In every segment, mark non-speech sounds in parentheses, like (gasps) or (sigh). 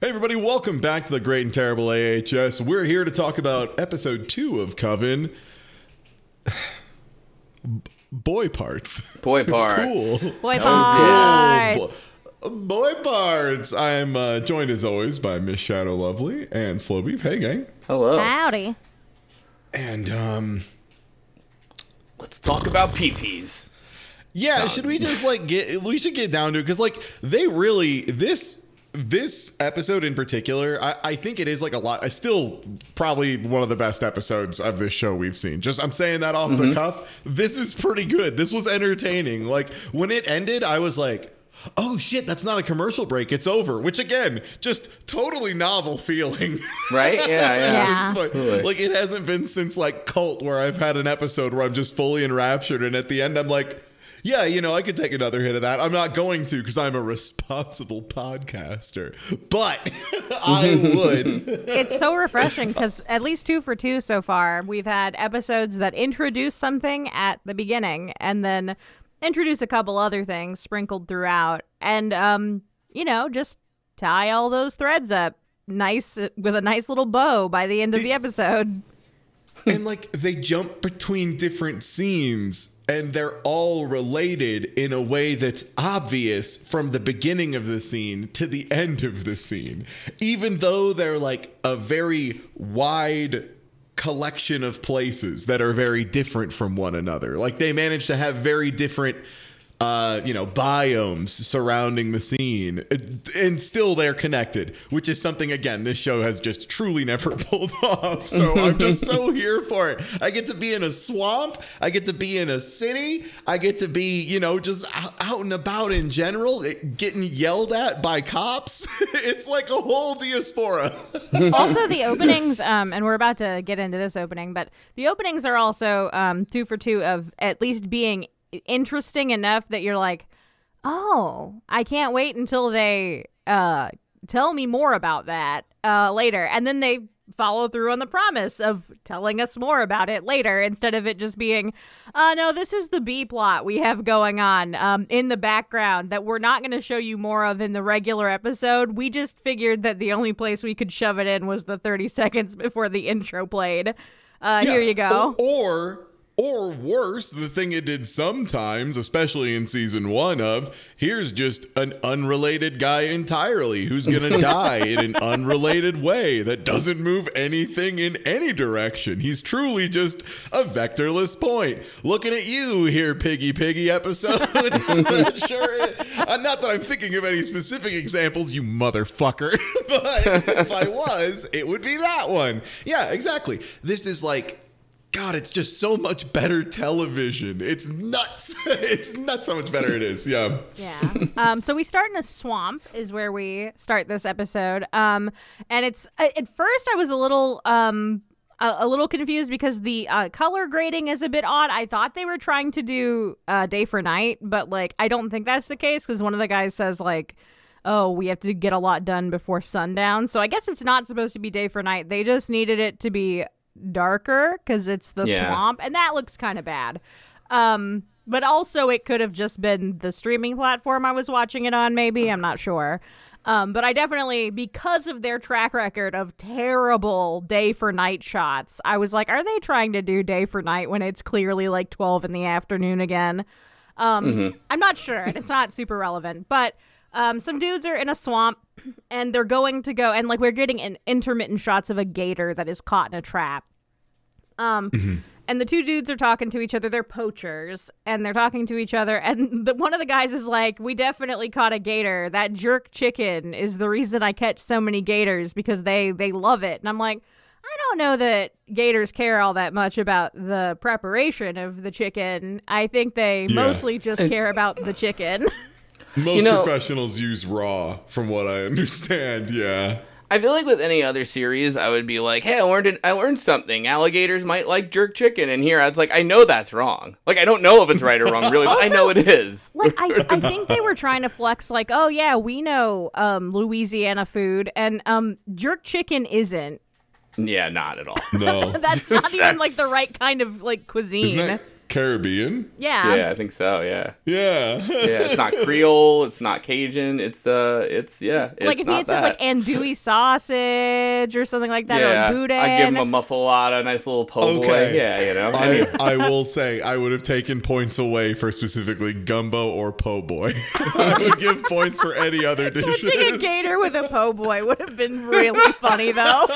Hey, everybody, welcome back to the Great and Terrible AHS. We're here to talk about episode two of Coven (sighs) Boy Parts. Boy parts. Cool. Boy Cool. parts. Bo- boy Parts. I'm uh, joined as always by Miss Shadow Lovely and Slow Beef. Hey, gang. Hello. Howdy. And, um, Let's talk about peepees. yeah, should we just like get, we should get down to it because, like, they really, this. This episode in particular, I, I think it is like a lot. I still probably one of the best episodes of this show we've seen. Just I'm saying that off the mm-hmm. cuff. This is pretty good. This was entertaining. Like when it ended, I was like, "Oh shit, that's not a commercial break. It's over." Which again, just totally novel feeling. (laughs) Right? Yeah, yeah. Yeah. Like, Totally. like, it hasn't been since like Cult where I've had an episode where I'm just fully enraptured, and at the end I'm like, yeah, you know, I could take another hit of that. I'm not going to because I'm a responsible podcaster, but (laughs) I would. It's so refreshing because at least two for two so far. We've had episodes that introduce something at the beginning and then introduce a couple other things sprinkled throughout, and um, you know, just tie all those threads up nice with a nice little bow by the end of the episode. (laughs) and like they jump between different scenes and they're all related in a way that's obvious from the beginning of the scene to the (laughs) end of the scene. Even though they're like a very wide collection of places that are very different from one another. Like they manage to have very different uh, you know, biomes surrounding the scene, and still they're connected, which is something again this show has just truly never (laughs) pulled off. So I'm just so (laughs) here for it. I get to be in a swamp, I get to be in a city, I get to be, you know, just out, out and about in general, getting yelled at by cops. (laughs) it's like a whole diaspora. also the openings um and we're about to get into this opening but the openings are also um two for two of at least being interesting enough that you're like oh i can't wait until they uh tell me more about that uh later. And then they follow through on the promise of telling us more about it later instead of it just being uh no this is the b plot we have going on um in the background that we're not going to show you more of in the regular episode. We just figured that the only place we could shove it in was the 30 seconds before the intro played. Uh here you go. Or, or worse, the thing it did sometimes, especially in season one of, here's just an unrelated guy entirely who's gonna (laughs) die in an unrelated way that doesn't move anything in any direction. He's truly just a vectorless point. Looking at you here, Piggy Piggy episode. (laughs) sure. Uh, not that I'm thinking of any specific examples, you motherfucker. (laughs) but if I was, it would be that one. Yeah, exactly. This is like God, it's just so much better television. It's nuts. (laughs) it's nuts how much better it is. Yeah. Yeah. um, so we start in a swamp is where we start this episode. Um, and it's at first I was a little um a, a little confused because the uh, color grading is a bit odd. I thought they were trying to do uh, day for night, but like I don't think that's the case because one of the guys says like. Oh, we have to get a lot done before sundown. So I guess it's not supposed to be day for night. They just needed it to be darker because it's the Yeah. swamp, and that looks kind of bad. Um, but also it could have just been the streaming platform I was watching it on. Maybe I'm not sure. Um, but I definitely, because of their track record of terrible day for night shots, I was like, are they trying to do day for night when it's clearly like 12 in the afternoon again? Um, I'm not sure, and it's not super relevant. But um, some dudes are in a swamp, (clears throat) and they're going to go, and like we're getting an intermittent shots of a gator that is caught in a trap. Um, and the two dudes are talking to each other. They're poachers, and they're talking to each other. And (laughs) the, one of the guys is like, "We definitely caught a gator. That jerk chicken is the reason I catch so many gators because they they love it." And I'm like. I don't know that gators care all that much about the preparation of the chicken. I think they Yeah. mostly just care about the chicken. (laughs) Most You know- professionals use raw, from what I (laughs) understand. Yeah. I feel like with any other series, I would be like, "Hey, I learned an, I learned something. Alligators might like jerk chicken." And here, I was like, "I know that's wrong. Like, I don't know if it's right or wrong, really, but I know it is." like I, I (laughs) think they were trying to flex like oh yeah we know um louisiana food and um jerk chicken isn't Yeah, not at all. No. (laughs) that's not even like the right kind of like cuisine Isn't that Caribbean. Yeah. Yeah, I think so. Yeah, Yeah. yeah. It's not Creole. It's not Cajun. It's uh, it's yeah. It's like if he not had said like andouille (laughs) sausage or something like that yeah, or boudin. I give him a muffuletta, a nice little po' boy. Okay. Yeah, you know. I, Anyway. I will say I would have taken points away for specifically gumbo or po' boy. (laughs) I would give points for any other dishes. Catching a gator with a po' boy would have been really funny though.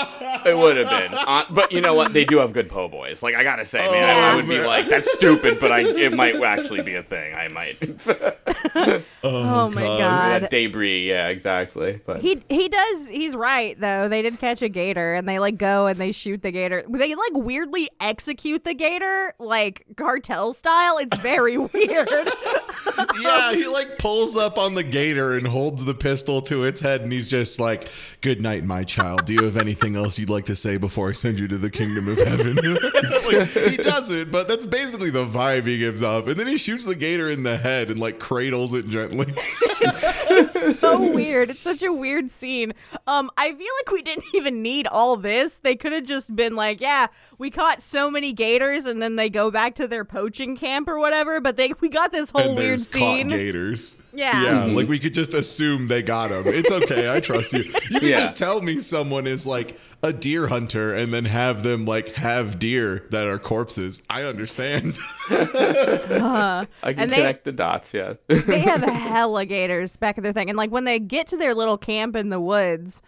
It would have been, uh, but you know what? They do have good po' boys. Like I gotta say, man, I, I would be like, that's (laughs) stupid, but I it might actually be a thing. I might. (laughs) (laughs) Oh, oh, my God. god. debris, yeah, exactly. But He he does he's right though. They did catch a gator and they like go and they shoot the gator. They like weirdly execute the gator like cartel style. It's very (laughs) weird. (laughs) yeah, he like pulls up on the gator and holds the pistol to its head, and he's just like, "Good night, my child. Do you have anything else you'd like to say before I send you to the kingdom of heaven?" like, he doesn't, but that's basically the vibe he gives off. And then he shoots the gator in the head and like cradles it gently. (laughs) It's so weird. It's such a weird scene. Um, I feel like we didn't (laughs) even need all this. They could have just been like, yeah, we caught so many gators, and then they go back to their poaching camp or whatever. But they we got this whole and weird scene. caught gators. Yeah. Yeah, like we could just assume they got them. It's okay. I trust you. You can Yeah. just tell me someone is like a deer hunter and then have them like have deer that are corpses. I understand. (laughs) I can and they- connect the dots. Yeah. they have hella gators back in their thing. And like when they get to their little camp in the woods,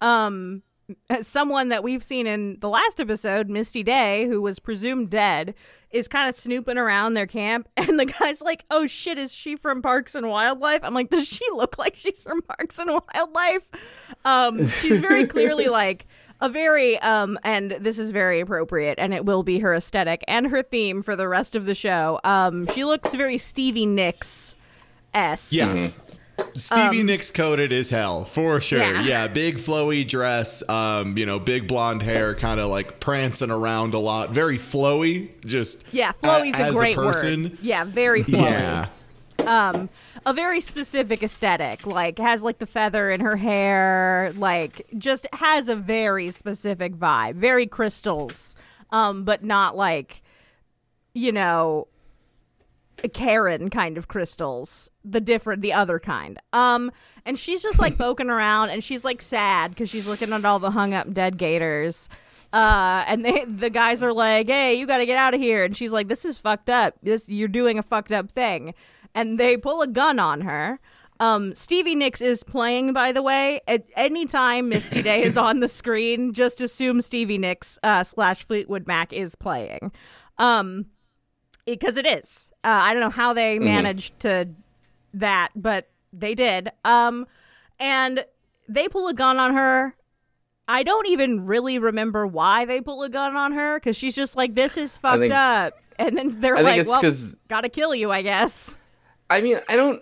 um (laughs) someone that we've seen in the last episode, Misty Day, who was presumed dead, is kind of snooping around their camp (laughs) and the guy's like, "Oh shit, is she from Parks and Wildlife?" I'm like, "Does she look like she's from Parks and Wildlife?" Um she's very (laughs) clearly like a very um and this is very appropriate and it will be her aesthetic and her theme for the rest of the show. Um she looks very Stevie Nicks esque. Yeah. Stevie Nicks coded as hell for sure. Yeah. Yeah. big flowy dress, um, you know, big blonde hair, kind of like prancing around a lot. Very flowy. Just Yeah, flowy's a- a great person. word. Yeah, very flowy. Yeah, Um, a very specific aesthetic. Like has like the feather in her hair. Like just has a very specific vibe. Very crystals. Um, but not like, you know, Karen kind of crystals. The different, the other kind. Um, and she's just like (laughs) poking around, and she's like sad because she's looking at all the hung up dead gators. Uh, and they, the guys are like, "Hey, you got to get out of here!" And she's like, "This is fucked up. This you're doing a fucked up thing." And they pull a gun on her. Um, Stevie Nicks is playing, by the way. At any time Misty Day is on the screen, just assume Stevie Nicks uh, slash Fleetwood Mac is playing. Um, because it is. Uh, I don't know how they managed to that, but they did. Um, and they pull a gun on her. I don't even really remember why they pull a gun on her because she's just like, "This is fucked think- up," and then they're I like, "Well, gotta kill you, I guess." I mean, I don't.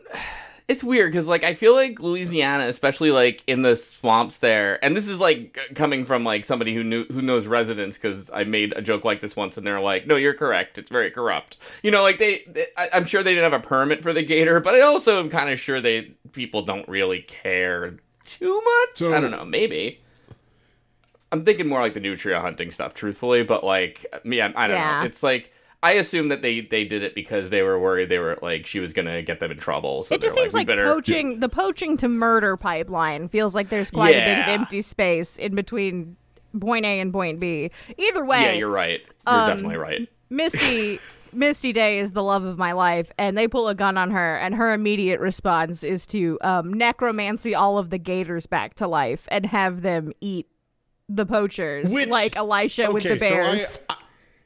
It's weird because, like, I feel like Louisiana, especially like in the swamps there, and this is like coming from like somebody who knew who knows residents because I made a joke like this once, and they're like, "No, you're correct. It's very corrupt." You know, like they, they I, I'm sure they didn't have a permit for the gator, but I also am kind of sure they people don't really care too much. So- I don't know, maybe. I'm thinking more like the nutria hunting stuff, truthfully, but like, yeah, I don't Yeah. know. It's like I assume that they they did it because they were worried they were like she was gonna get them in trouble. So it just seems like, better. poaching (laughs) the poaching to murder pipeline feels like there's quite a bit of empty space in between point A and point B. Either way, Yeah, you're right. You're Um, definitely right. Misty (laughs) Misty Day is the love of my life, and they pull a gun on her, and her immediate response is to um, necromancy all of the gators back to life and have them eat the poachers, Which- like Elisha with the so I- bears.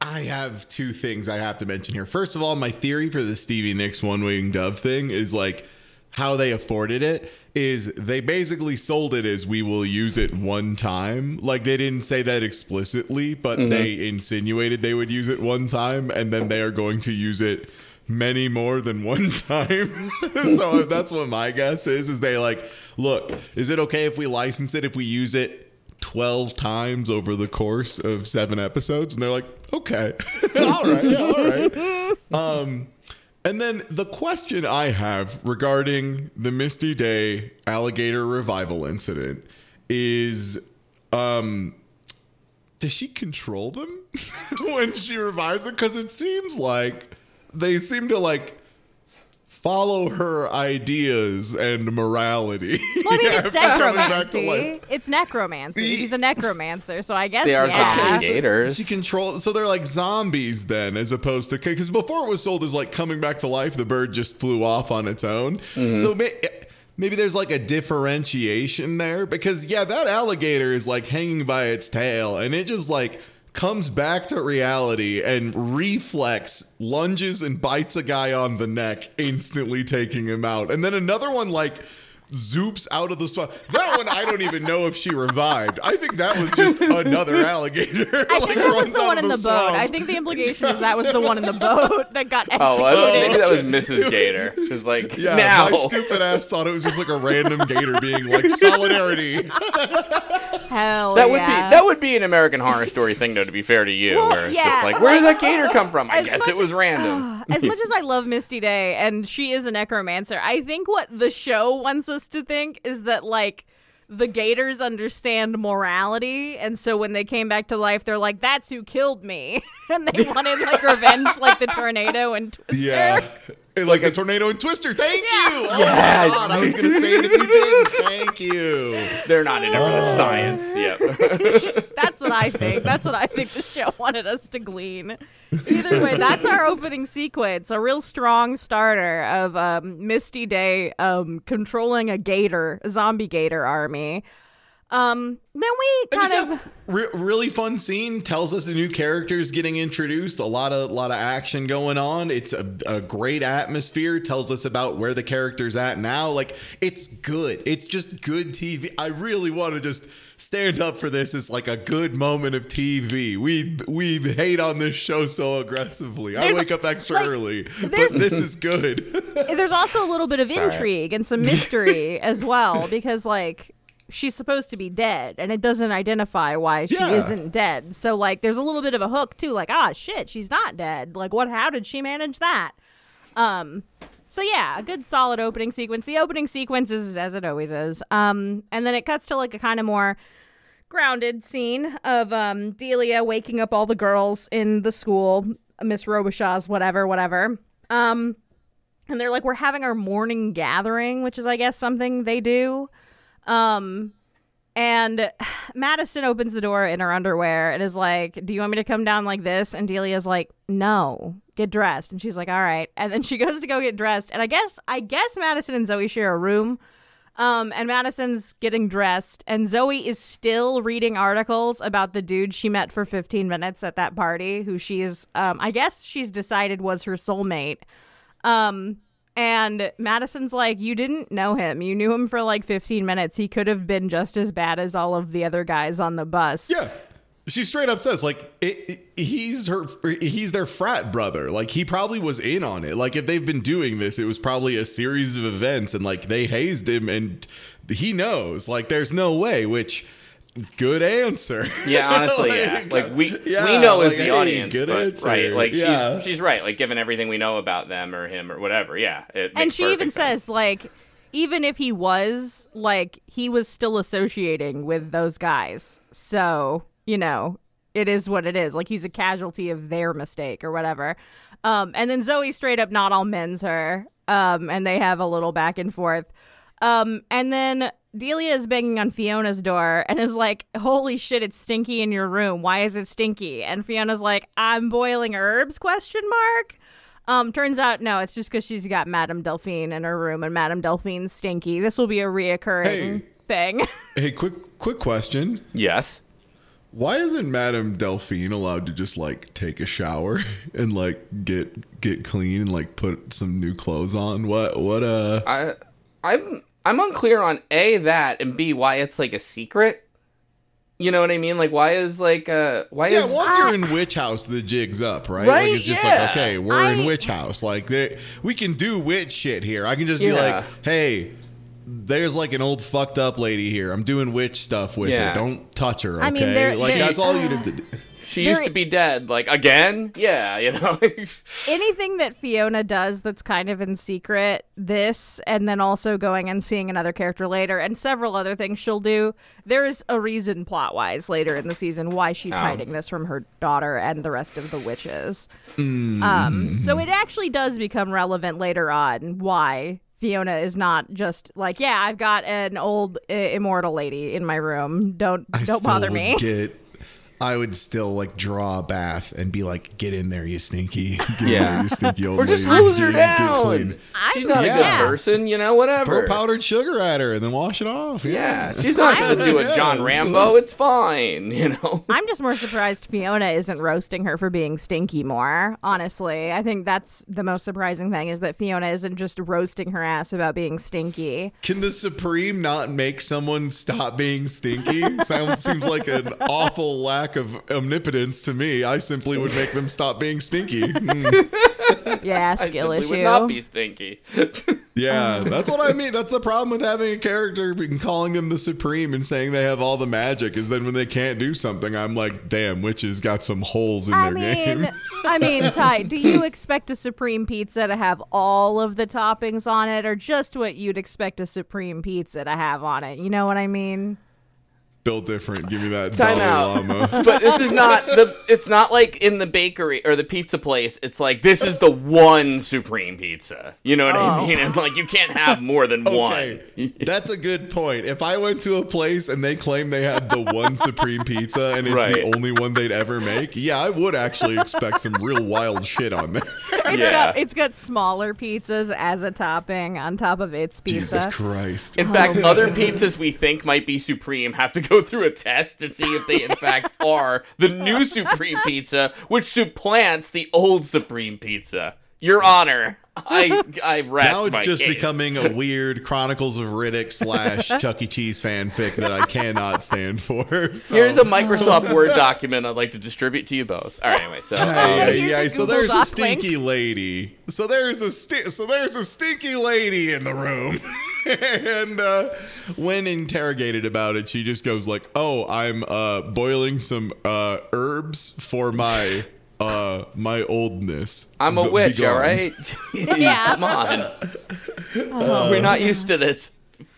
I, have two things I have to mention here. First of all, my theory for the Stevie Nicks one wing dove thing is like how they afforded it is they basically sold it as we will use it one time. Like they didn't say that explicitly, but mm-hmm. they insinuated they would use it one time and then they are going to use it many more than one (laughs) time. (laughs) so that's what my guess is is they like, look, is it okay if we license it if we use it 12 times over the course of 7 episodes and they're like, "Okay. (laughs) all right. Yeah, all right." Um and then the question I have regarding the Misty Day alligator revival incident is um does she control them (laughs) when she revives them cuz it seems like they seem to like follow her ideas and morality. Well, I (laughs) mean, it's after coming back to necromancy. life. It's necromancy. He's a necromancer, so I guess They are yeah. zombie so- gators. She controls. so they're like zombies then, as opposed to because before it was sold as like coming back to life, the bird just flew off on its own. Mm-hmm. So may, maybe there's like a differentiation there because yeah, that alligator is like hanging by its tail, and it just like comes back to reality and reflex lunges and bites a guy on the neck, instantly taking him out, and then another one like zoops out of the swamp. That one I don't even know if she revived. I think that was just another alligator. (laughs) I think that was the one in the boat. I think the implication is that was the one in the (laughs) boat that got oh, executed. Oh, executed. well, maybe that was Mrs. Gator. She's like, yeah, now. my stupid ass thought it was just like a random gator being like (laughs) solidarity. Hell That would yeah. be that would be an American Horror Story thing, though. To be fair to you, Well, where it's yeah, just like, where did that gator come from? I as guess it was random. Uh, as much as I love Misty Day and she is a necromancer, I think what the show wants us to think is that like the gators understand morality and so when they came back to life they're like that's who killed me (laughs) and they wanted like revenge like the tornado and (laughs) Twister. yeah. And, like a tornado and twister. Thank you. Oh Yes. my god, I was gonna say it if you didn't. (laughs) Thank you. They're not in it for the Oh. science. Yep. (laughs) That's what I think. That's what I think the show wanted us to glean. Either way, that's our opening sequence. A real strong starter of um, Misty Day um, controlling a gator, a zombie gator army. Um, then we kind of re- really fun scene tells us a new characters getting introduced a lot of lot of action going on. It's a, a great atmosphere tells us about where the characters at now. Like it's good. It's just good tv i really want to just stand up for this It's like a good moment of tv we we hate on this show so aggressively. I There's- wake up extra like, early but this is good. (laughs) there's also a little bit of Sorry. intrigue and some mystery as well because like she's supposed to be dead and it doesn't identify why she Yeah. isn't dead. So like there's a little bit of a hook too like ah shit she's not dead. Like what how did she manage that? Um so yeah a good solid opening sequence. The opening sequence is as it always is. Um and then it cuts to like a kind of more grounded scene of um delia waking up all the girls in the school miss robichaux's whatever whatever. Um and they're like we're having our morning gathering which is i guess something they do um and (sighs) madison opens the door in her underwear and is like do you want me to come down like this? And delia's like no get dressed. And she's like all right. And then she (laughs) goes to go get dressed. And i guess i guess madison and zoe share a room. Um, and Madison's getting dressed, and Zoe is still reading articles about the dude she met for 15 minutes at that party, who she's, um, I guess she's decided was her soulmate. Um, and Madison's like, You didn't know him. You knew him for like 15 minutes. He could have been just as bad as all of the other guys on the bus. Yeah. She straight up says like it, it- he's her he's their frat brother. Like he probably was in on it. Like if they've been doing this, it was probably a series of events and like they hazed him and he knows. Like there's no way, which good answer. (laughs) Yeah, honestly, yeah. Like, Like we yeah, we know as the hey, audience, good but, answer. right? Like Yeah. she's she's right. Like given everything we know about them or him or whatever, yeah. It and she even sense. says like even if he was like he was still associating with those guys so you know it is what it is like he's a casualty of their mistake or whatever um and then zoe straight up not all men's her um and they have a little back and forth um and then delia is banging on fiona's door and is like holy shit it's stinky in your room why is it stinky and fiona's like i'm boiling herbs question mark um, turns out no, it's just because she's got Madame Delphine in her room, and Madame Delphine's stinky. This will be a reoccurring Hey. thing. (laughs) Hey, quick quick question. yes. Why isn't Madame Delphine allowed to just like take a shower (laughs) and like get get clean and like put some new clothes on? What what uh I I'm I'm unclear on a that and b why it's like a secret. You know what I mean? Like why is like uh why is Yeah, is once you're in Witch House, the jig's up, right? Right, Like it's just yeah. like, okay, we're in I- Witch House. Like they, we can do witch shit here. I can just be like, hey, there's like an old fucked up lady here. I'm doing witch stuff with Yeah. her. Don't touch her, okay? I mean, there- like there- that's all you need to do. She There used to be dead. Like again? Yeah, you know. (laughs) anything that Fiona does that's kind of in secret, this, and then also going and seeing another character later, and several other things she'll do, there's a reason plot wise later in the season why she's Oh. hiding this from her daughter and the rest of the witches. Um, so it actually does become relevant later on why. Fiona is not just like, yeah, I've got an old uh, immortal lady in my room. Don't I don't still bother me. Get, I would still like draw a bath and be like, "Get in there, you stinky! (laughs) Get in Yeah. there, you stinky old or just lady. lose her (laughs) Get- get down. She's not Yeah. a good person, you know. Whatever. Throw powdered sugar at her and then wash it off. Yeah, she's not (laughs) going to do a John Rambo. It's fine, you know. I'm just more surprised Fiona isn't roasting her for being stinky more. Honestly, I think that's the most surprising thing is that Fiona isn't just roasting her ass about being stinky. Can the Supreme not make someone stop being stinky? Sounds seems like an awful lack of omnipotence to me. I simply would make them stop being stinky. (laughs) Hmm. Yeah, I skill simply issue. would not be stinky. (laughs) Yeah, that's what I mean. That's the problem with having a character and calling them the Supreme and saying they have all the magic is then when they can't do something, I'm like, damn, witches got some holes in I their mean, game. (laughs) I mean, Ty, do you expect a supreme pizza to have all of the toppings on it, or just what you'd expect a supreme pizza to have on it? You know what I mean? Built different. Give me that Time Dalai out. Lama. (laughs) but this is not the. It's not like in the bakery or the pizza place. It's like this is the one supreme pizza. You know what Oh. I mean? It's like you can't have more than Okay, one. (laughs) that's a good point. If I went to a place and they claim they had the one supreme pizza and it's Right. the only one they'd ever make, yeah, I would actually expect some real wild shit on there. It's Yeah. got it's got smaller pizzas as a topping on top of its pizza. Jesus Christ. In fact, other pizzas we think might be supreme have to go through a test to see if they in fact (laughs) are the new supreme pizza, which supplants the old supreme pizza. Your Honor, I I rest Now it's my just case. becoming a weird Chronicles of Riddick slash (laughs) Chuck E. Cheese fanfic that I cannot stand for. So. (laughs) Here's a Microsoft Word (laughs) document I'd like to distribute to you both. All right, anyway, so um, Yeah, yeah, yeah. So Google there's a Doc stinky lady. So there's a sti- so there's a stinky lady in the room. and uh, when interrogated about it, she just goes like, "Oh, I'm uh, boiling some uh, herbs for my uh, my oldness. I'm a Be- witch, all right? (laughs) (laughs) Jeez, Yeah. come on. We're not used to this.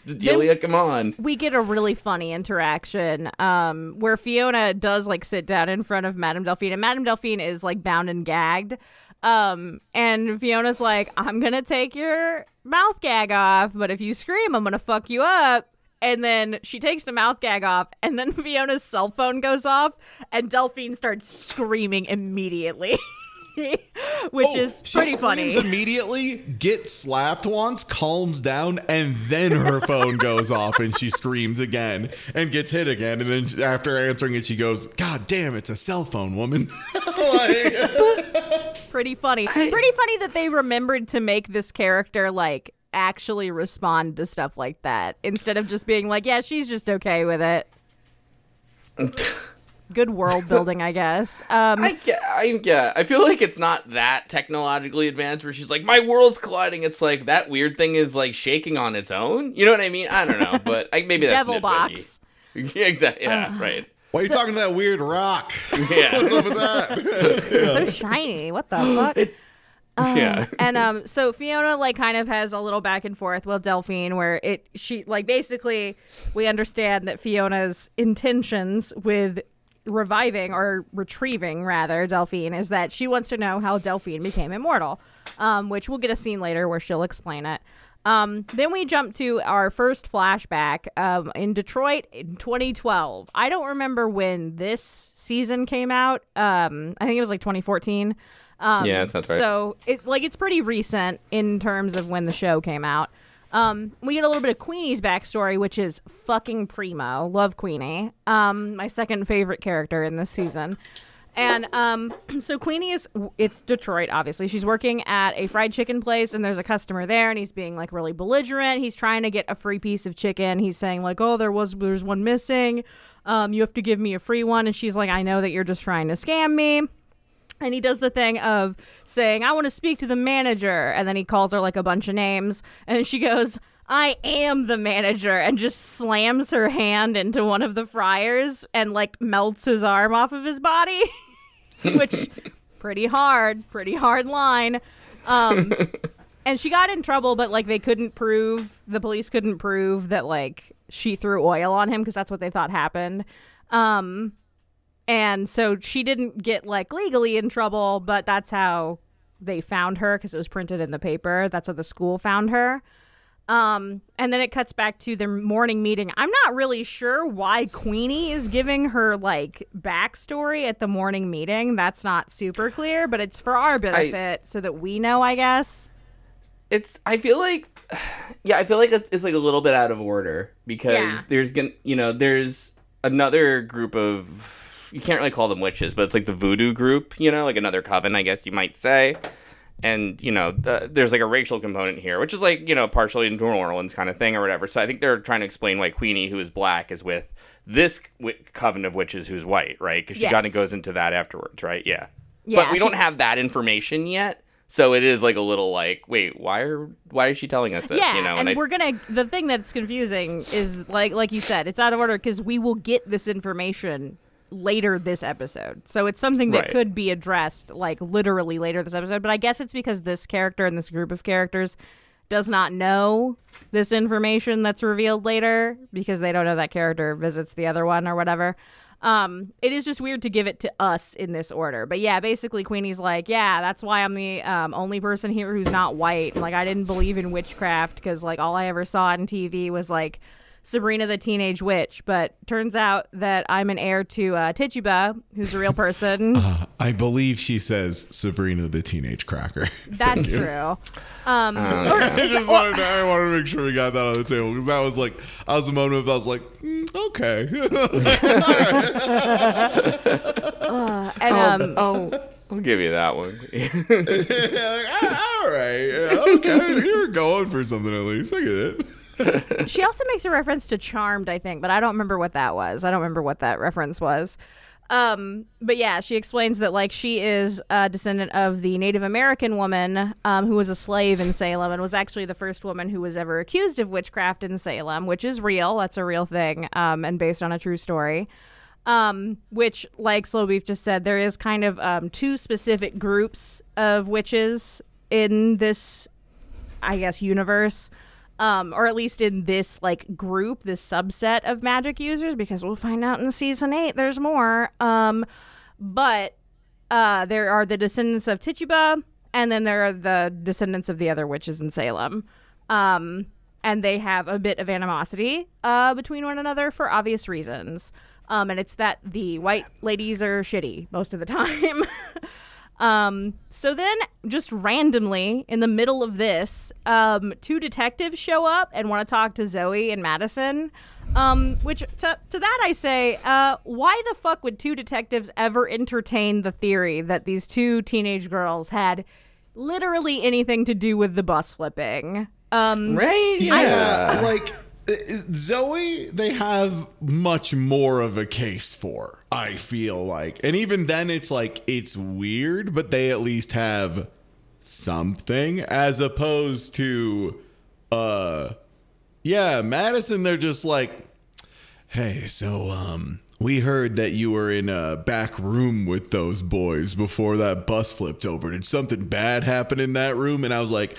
Delia, come on. we get a really funny interaction um, where Fiona does like sit down in front of Madame Delphine, and Madame Delphine is like bound and gagged. Um, and Fiona's like, I'm gonna take your mouth gag off, but if you scream, I'm gonna fuck you up. And then she takes the mouth gag off, and then (laughs) Fiona's cell phone goes off, and Delphine starts screaming immediately, (laughs) which Oh, is she pretty funny. screams immediately, gets slapped once, calms down, and then her phone goes off and she screams again and gets hit again. And then after answering it, she goes, God damn, it's a cell phone, woman. (laughs) Like- pretty funny. Pretty funny that they remembered to make this character like actually respond to stuff like that instead of just being like, yeah, she's just okay with it. Good world (laughs) building, I guess. Um, I I get. I feel like it's not that technologically advanced where she's like, my world's colliding. It's like that weird thing is like shaking on its own. You know what I mean? I don't know, but I, maybe that's devil box. (laughs) yeah, exactly. Yeah, right. Why are you talking to that weird rock? Yeah. (laughs) What's up with that? It's so shiny. What the (gasps) fuck? (laughs) yeah. and um so Fiona like kind of has a little back and forth with Delphine where it she like basically we understand that Fiona's intentions with reviving or retrieving rather Delphine is that she wants to know how Delphine became immortal. Um which we'll get a scene later where she'll explain it. Um, then we jump to our first flashback um, in Detroit in 2012. I don't remember when this season came out. Um, I think it was like 2014. Um, Yeah, that sounds right. So it's like it's pretty recent in terms of when the show came out. Um, we get a little bit of Queenie's backstory, which is fucking primo. Love Queenie. Um, my second favorite character in this season. And um, (clears throat) so Queenie is it's Detroit, obviously. She's working at a fried chicken place, and there's a customer there, and he's being like really belligerent. He's trying to get a free piece of chicken. He's saying like, "Oh, there was there's one missing. Um, you have to give me a free one." And she's like, "I know that you're just trying to scam me." And he does the thing of saying, I want to speak to the manager. And then he calls her like a bunch of names. And she goes, I am the manager. And just slams her hand into one of the fryers and like melts his arm off of his body. (laughs) which pretty hard, pretty hard line. Um, and she got in trouble, but like they couldn't prove the police couldn't prove that like she threw oil on him because that's what they thought happened. Um, and so she didn't get like legally in trouble, but that's how they found her because it was printed in the paper. That's how the school found her. Um, and then it cuts back to their morning meeting. I'm not really sure why Queenie is giving her like backstory at the morning meeting. That's not super clear, but it's for our benefit so that we know, I guess. It's. I feel like. (sighs) Yeah, I feel like it's, it's like a little bit out of order because Yeah. there's gonna, you know, there's another group of. You can't really call them witches, but it's like the voodoo group, you know, like another coven, I guess you might say. and you know the, there's like a racial component here which is like you know partially in new orleans kind of thing or whatever so i think they're trying to explain why queenie who is black is with this wi- coven of witches who's white right because she Yes. kind of goes into that afterwards right yeah, Yeah, but we she- don't have that information yet so it is like a little like wait why are why is she telling us this yeah, you know and, I, we're gonna. The thing that's confusing is like, like you said, it's out of order because we will get this information later this episode. So it's something that Right. could be addressed like literally later this episode. But I guess it's because this character and this group of characters does not know this information that's revealed later because they don't know that character visits the other one or whatever. Um, it is just weird to give it to us in this order. But yeah, basically Queenie's like, yeah, that's why I'm the um, only person here who's not white. Like I didn't believe in witchcraft because like all I ever saw on TV was like Sabrina the Teenage Witch. But turns out that I'm an heir to uh, Tituba, who's a real person. (laughs) I believe she says Sabrina the Teenage Cracker. (laughs) That's true. Um, Oh, or I just it- wanted to, I wanted to make sure we got that on the table because that was like, I was a moment of, I was like, mm, okay. (laughs) and um, oh i'll give you that one Like, "Ah, all right. Yeah, okay. You're going for something at least. I get it. She also makes a reference to Charmed, I think, but I don't remember what that was. I don't remember what that reference was. Um, but yeah, she explains that like she is a descendant of the Native American woman um, who was a slave in Salem and was actually the first woman who was ever accused of witchcraft in Salem, which is real. That's a real thing um, and based on a true story. Um, which, like Slow Beef just said, there is kind of um, two specific groups of witches in this I guess universe um or at least in this like group this subset of magic users because we'll find out in season 8 there's more. Um but uh there are the descendants of Tituba and then there are the descendants of the other witches in Salem. Um and they have a bit of animosity uh between one another for obvious reasons. Um and it's that the white ladies are shitty most of the (laughs) time Um, so then, just randomly in the middle of this, um, two detectives show up and want to talk to Zoe and Madison. Um, which to, to that I say, uh, why the fuck would two detectives ever entertain the theory that these two teenage girls had literally anything to do with the bus flipping? Um, right Yeah, like uh, Zoe, they have much more of a case for. I feel like, and even then, it's like it's weird, but they at least have something as opposed to, uh, yeah, Madison. They're just like, hey, so um. We heard that you were in a back room with those boys before that bus flipped over. Did something bad happen in that room? And I was like,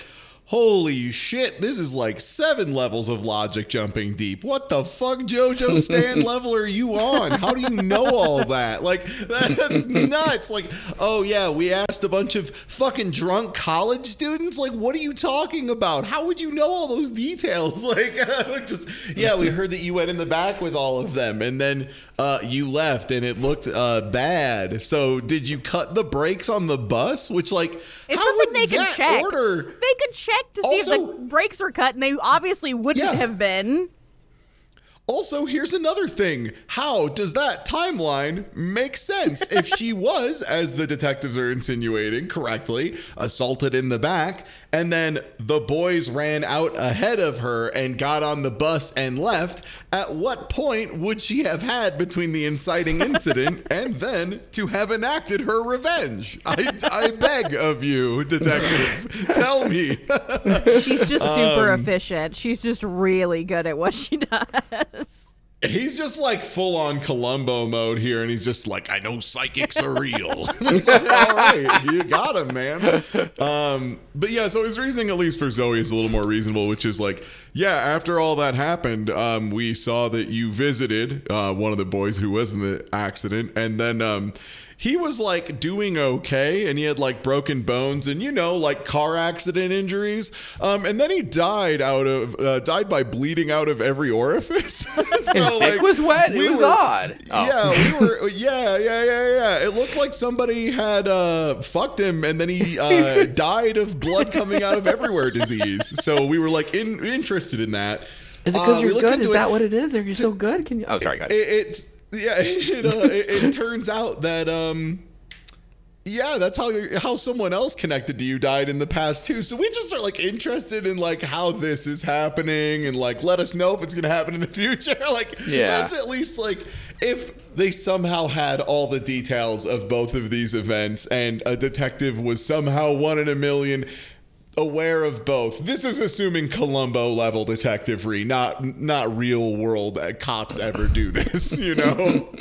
Holy shit, this is like seven levels of logic jumping deep. What the fuck, JoJo (laughs) stand level are you on? How do you know all that? Like, (laughs) that's nuts. Like, oh yeah, we asked a bunch of fucking drunk college students. Like, what are you talking about? How would you know all those details? (laughs) Like, just, yeah, we heard that you went in the back with all of them and then uh, you left and it looked uh, bad. So, did you cut the brakes on the bus? Which, like, It's how something would they can check. order? They could check to see if Also- the brakes were cut, and they obviously wouldn't Yeah. have been. Also, here's another thing. How does that timeline make sense? if she (laughs) was, as the detectives are insinuating correctly, assaulted in the back, and then the boys ran out ahead of her and got on the bus and left, at what point would she have had between the inciting incident (laughs) and then to have enacted her revenge? I, I beg of you, detective, tell me. She's just super Um, efficient. She's just really good at what she does. He's just like full on Columbo mode here, and he's just like, I know psychics are real. (laughs) (laughs) like, all right, you got him, man. Um, but yeah, so his reasoning, at least for Zoe, is a little more reasonable, which is like, yeah, after all that happened, um, we saw that you visited uh, one of the boys who was in the accident, and then um, he was like doing okay and he had like broken bones and you know like car accident injuries um, and then he died out of uh, died by bleeding out of every orifice (laughs) so Dick was wet. It was odd. Oh. yeah we were yeah yeah yeah yeah it looked like somebody had uh, fucked him and then he uh, (laughs) died of blood coming out of everywhere disease so we were like in, interested in that Is it Uh, because we you're good? Is into that it. what it is? Are you so good? Can you? Oh, sorry, guys. it, it yeah (laughs) it, uh, it, it (laughs) turns out that um yeah that's how how someone else connected to you died in the past too so we just are like interested in like how this is happening and like let us know if it's gonna happen in the (laughs) future like Yeah. that's at least like if they somehow had all the details of both of these events and a detective was somehow one in a million aware of both. This is assuming Columbo level detective re, not not real world cops ever do (laughs) this, you know.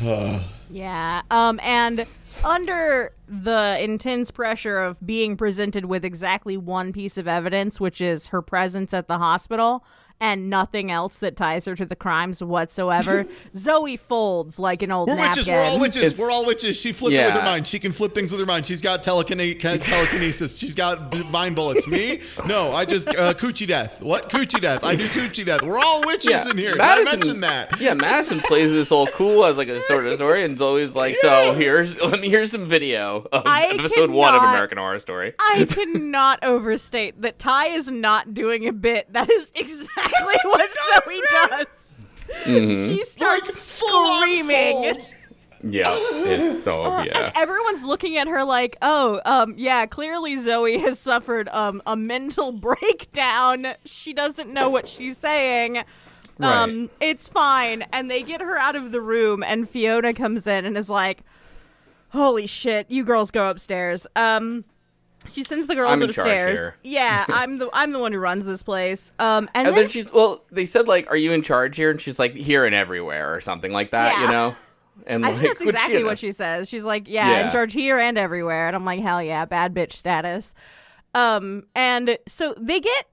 (laughs) Yeah. Um, and under the intense pressure of being presented with exactly one piece of evidence, which is her presence at the hospital, and nothing else that ties her to the crimes whatsoever, (laughs) Zoe folds like an old We're napkin. witches. We're all witches. It's- we're all witches. She flipped it with her mind. She can flip things with her mind. She's got telekine- telekinesis. She's got b- mind bullets. Me? No, I just uh, coochie death. What coochie death? I do coochie death. We're all witches in here. Did I mention that? Yeah, Madison plays this all cool as like a sort of story, and Zoe's like, "So here's (laughs) let me here's some video of I episode one of American Horror Story." I cannot overstate that Ty is not doing a bit. That is exactly (laughs) what what, she does, Zoe man. does. Mm-hmm. She Like starts full on screaming. Yeah, it's so yeah. And everyone's looking at her like, oh, um, yeah, clearly Zoe has suffered um, a mental (laughs) breakdown. She doesn't know what she's saying. Um, Right. it's fine. And they get her out of the room, and Fiona comes in and is like, holy shit, you girls go upstairs. Um, she sends the girls I'm in upstairs. Yeah, (laughs) I'm the I'm the one who runs this place. Um, and, And then, then she's well, they said like, "Are you in charge here?" And she's like, "Here and everywhere" or something like that, Yeah. you know. And I like, think that's which, exactly you know, what she says. She's like, yeah, in Yeah. charge here and everywhere. And I'm like, hell yeah, bad bitch status. Um, and so they get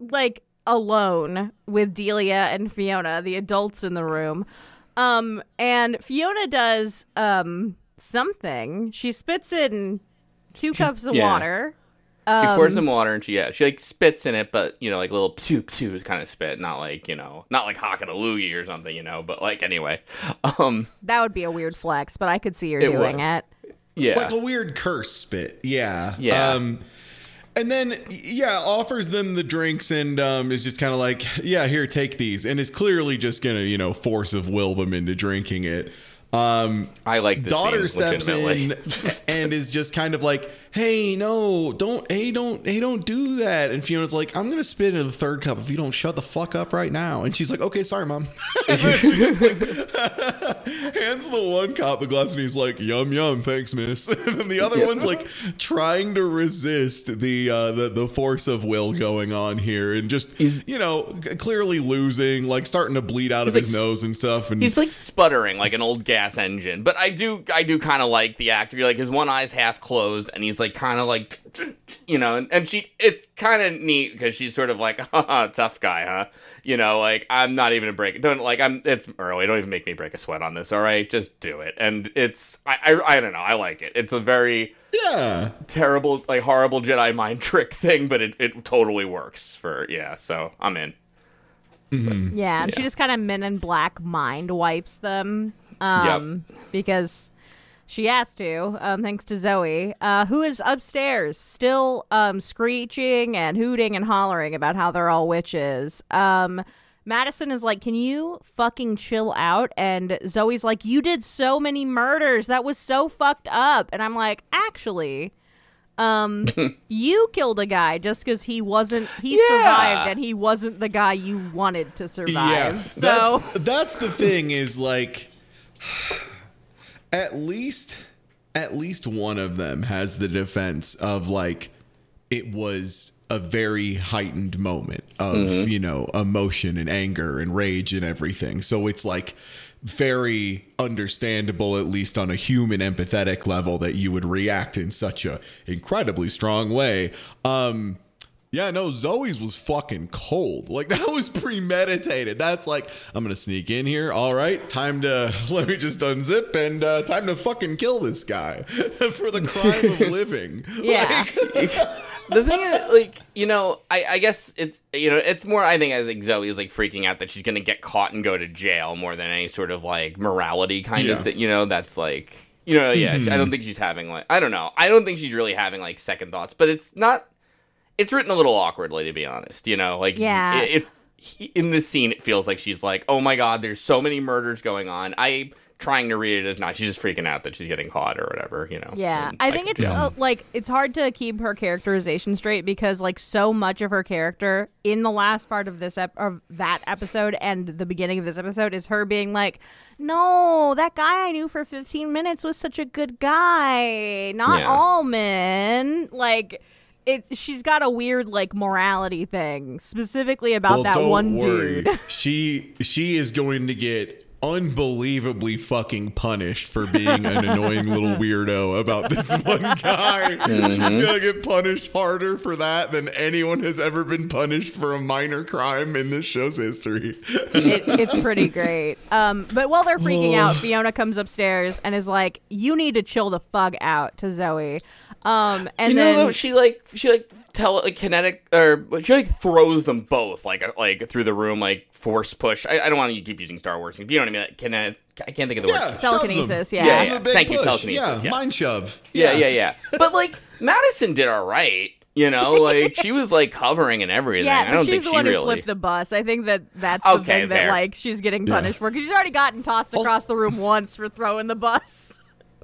like alone with Delia and Fiona, the adults in the room. Um, and Fiona does um something. She spits in two cups of yeah. water. She Um, pours some water and she yeah she like spits in it, but you know like little psoo psoo kind of spit, not like you know not like hocking a loogie or something, you know. But like anyway, (laughs) um That would be a weird flex, but I could see her It doing would. it. yeah like a weird curse spit. Yeah. Yeah. Um, and then yeah, offers them the drinks and um, is just kind of like, yeah, here, take these, and is clearly just gonna you know force of will them into drinking it. Um, I like this daughter scene, steps in (laughs) and is just kind of like, "Hey, no, don't, hey, don't, hey, don't do that." And Fiona's like, "I'm gonna spit in the third cup if you don't shut the fuck up right now." And she's like, "Okay, sorry, mom." and then like hands the one cop the glass, and he's like, "Yum yum, thanks, miss." (laughs) and then the other Yeah. one's like trying to resist the uh, the the force of will going on here, and just you know clearly losing, like starting to bleed out of like his nose and stuff. And He's like sputtering like an old gas engine, but I do I do kind of like the actor. Like his one eye's half closed, and he's like kind of like, (tsk) you know, and, and she it's kind of neat because she's sort of like, (laughs) Haha, tough guy, huh? You know, like I'm not even a break. Don't like I'm. It's early. Don't even make me break a sweat on this. All right, just do it. And it's I I, I don't know. I like it. It's a very yeah. terrible like horrible Jedi mind (laughs) trick thing, but it it totally works for yeah. So I'm in. mm-hmm Yeah, and she just kind of Men in Black mind wipes them. Um, because she has to, um, thanks to Zoe, uh, who is upstairs, still um, screeching and hooting and hollering about how they're all witches. Um, Madison is like, Can you fucking chill out? And Zoe's like, You did so many murders. That was so fucked up. And I'm like, Actually, um, (laughs) you killed a guy just because he wasn't, he Yeah. survived and he wasn't the guy you wanted to survive. Yeah, So. that's that's the thing is like (sighs) at least at least one of them has the defense of like it was a very heightened moment. of Mm-hmm. you know emotion and anger and rage and everything. So it's like very understandable, at least on a human empathetic level, that you would react in such a incredibly strong way. Um, yeah, no, Zoe's was fucking cold. Like (laughs) that was premeditated. That's like I'm gonna sneak in here. All right, time to (laughs) let me just unzip and uh, time to fucking kill this guy (laughs) for the crime of living. Yeah. Like, the thing is, like, you know, I, I guess it's, you know, it's more, I think, I think Zoe is, like, freaking out that she's going to get caught and go to jail more than any sort of, like, morality kind Yeah. Mm-hmm. of thing, you know, that's, like, you know, yeah, I don't think she's having, like, I don't know. I don't think she's really having, like, second thoughts, but it's not, it's written a little awkwardly, to be honest, you know, like, Yeah. it, it in this scene, it feels like she's like, oh my god, there's so many murders going on. I, trying to read it as not, she's just freaking out that she's getting caught or whatever, you know. Yeah, And I think it's uh, like it's hard to keep her characterization straight because like so much of her character in the last part of this ep- of that episode and the beginning of this episode is her being like, "No, that guy I knew for 15 minutes was such a good guy. Not Yeah. all men." Like it she's got a weird like morality thing specifically about that one dude. (laughs) She she is going to get unbelievably fucking punished for being an annoying little (laughs) weirdo about this (laughs) one guy. She's gonna get punished harder for that than anyone has ever been punished for a minor crime in this show's history. it, it's pretty great. Um, but while they're freaking out, Fiona comes upstairs and is like, "You need to chill the fuck out." To Zoe, um, and you know, then though, she like she like tele like kinetic or she like throws them both like uh, like through the room like force push. I, I don't want to keep using Star Wars, but you know what I mean? Like, kinetic. I can't think of the Yeah, word. Telekinesis, shoves him. yeah. Give him Yeah, a big thank you, telekinesis, Yeah, yes. mind shove. Yeah, yeah, yeah. (laughs) but like Madison did all right. You know, like she was like hovering and everything. yeah, I but don't she's think the she one who really. flipped the bus. I think that that's the Okay, thing that like she's getting punished for because she's already gotten tossed Also- across the room once for throwing the bus.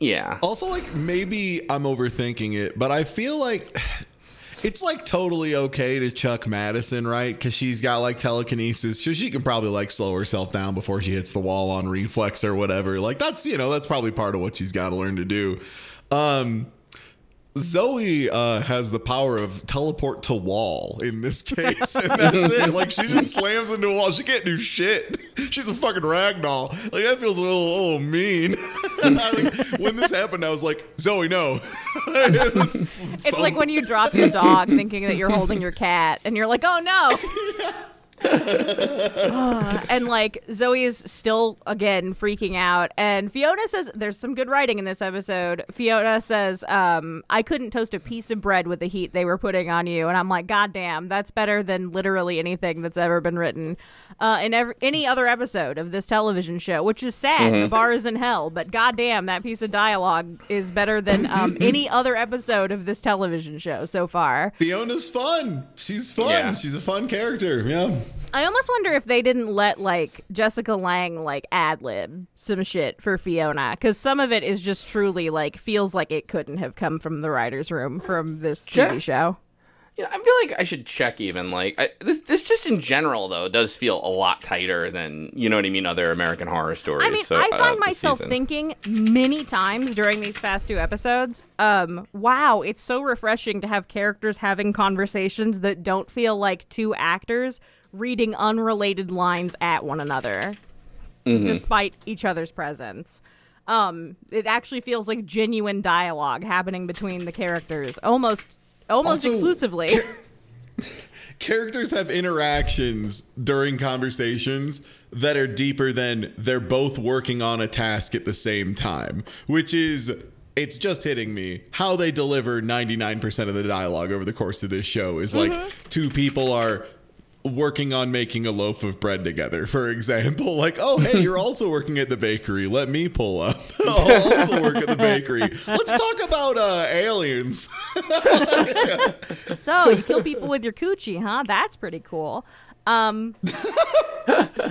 Yeah. Also, like maybe I'm overthinking it, but I feel like (sighs) it's like totally okay to chuck Madison, right? Because she's got like telekinesis, so she can probably like slow herself down before she hits the wall on reflex or whatever. Like that's you know that's probably part of what she's got to learn to do. Um, Zoe uh, has the power of teleport to wall in this case, and that's it. Like she just (laughs) slams into a wall. She can't do shit. She's a fucking ragdoll. Like that feels a little, a little mean. (laughs) like, when this happened, I was like, Zoe, no. (laughs) it's It's like when you drop your dog thinking that you're holding your cat, and you're like, "Oh no!" (laughs) And like Zoe is still again freaking out, and Fiona says, "There's some good writing in this episode." Fiona says, um, "I couldn't toast a piece of bread with the heat they were putting on you," and I'm like, "God damn, that's better than literally anything that's ever been written uh, in ever any other episode of this television show." Which is sad. The bar is in hell, but goddamn, that piece of dialogue is better than um, (laughs) any other episode of this television show so far. Fiona's fun. She's fun. Yeah. She's a fun character. Yeah. I almost wonder if they didn't let like Jessica Lange like ad lib some shit for Fiona because some of it is just truly like feels like it couldn't have come from the writers' room from this TV show. Yeah, I feel like I should check even like I, this. This just in general though does feel a lot tighter than you know what I mean. Other American Horror Stories. I mean, so, I uh, find this myself season. thinking many times during these past two episodes, um, wow, it's so refreshing to have characters having conversations that don't feel like two actors reading unrelated lines at one another, Mm-hmm. despite each other's presence. Um, it actually feels like genuine dialogue happening between the characters, almost, almost Also, exclusively. (laughs) characters have interactions during conversations that are deeper than they're both working on a task at the same time, which is it's just hitting me how they deliver 99% of the dialogue over the course of this show is like two people are working on making a loaf of bread together for example (laughs) like oh hey you're also working at the bakery let me pull up (laughs) i'll also work at the bakery let's talk about uh aliens (laughs) So you kill people with your coochie, huh? That's pretty cool. Um,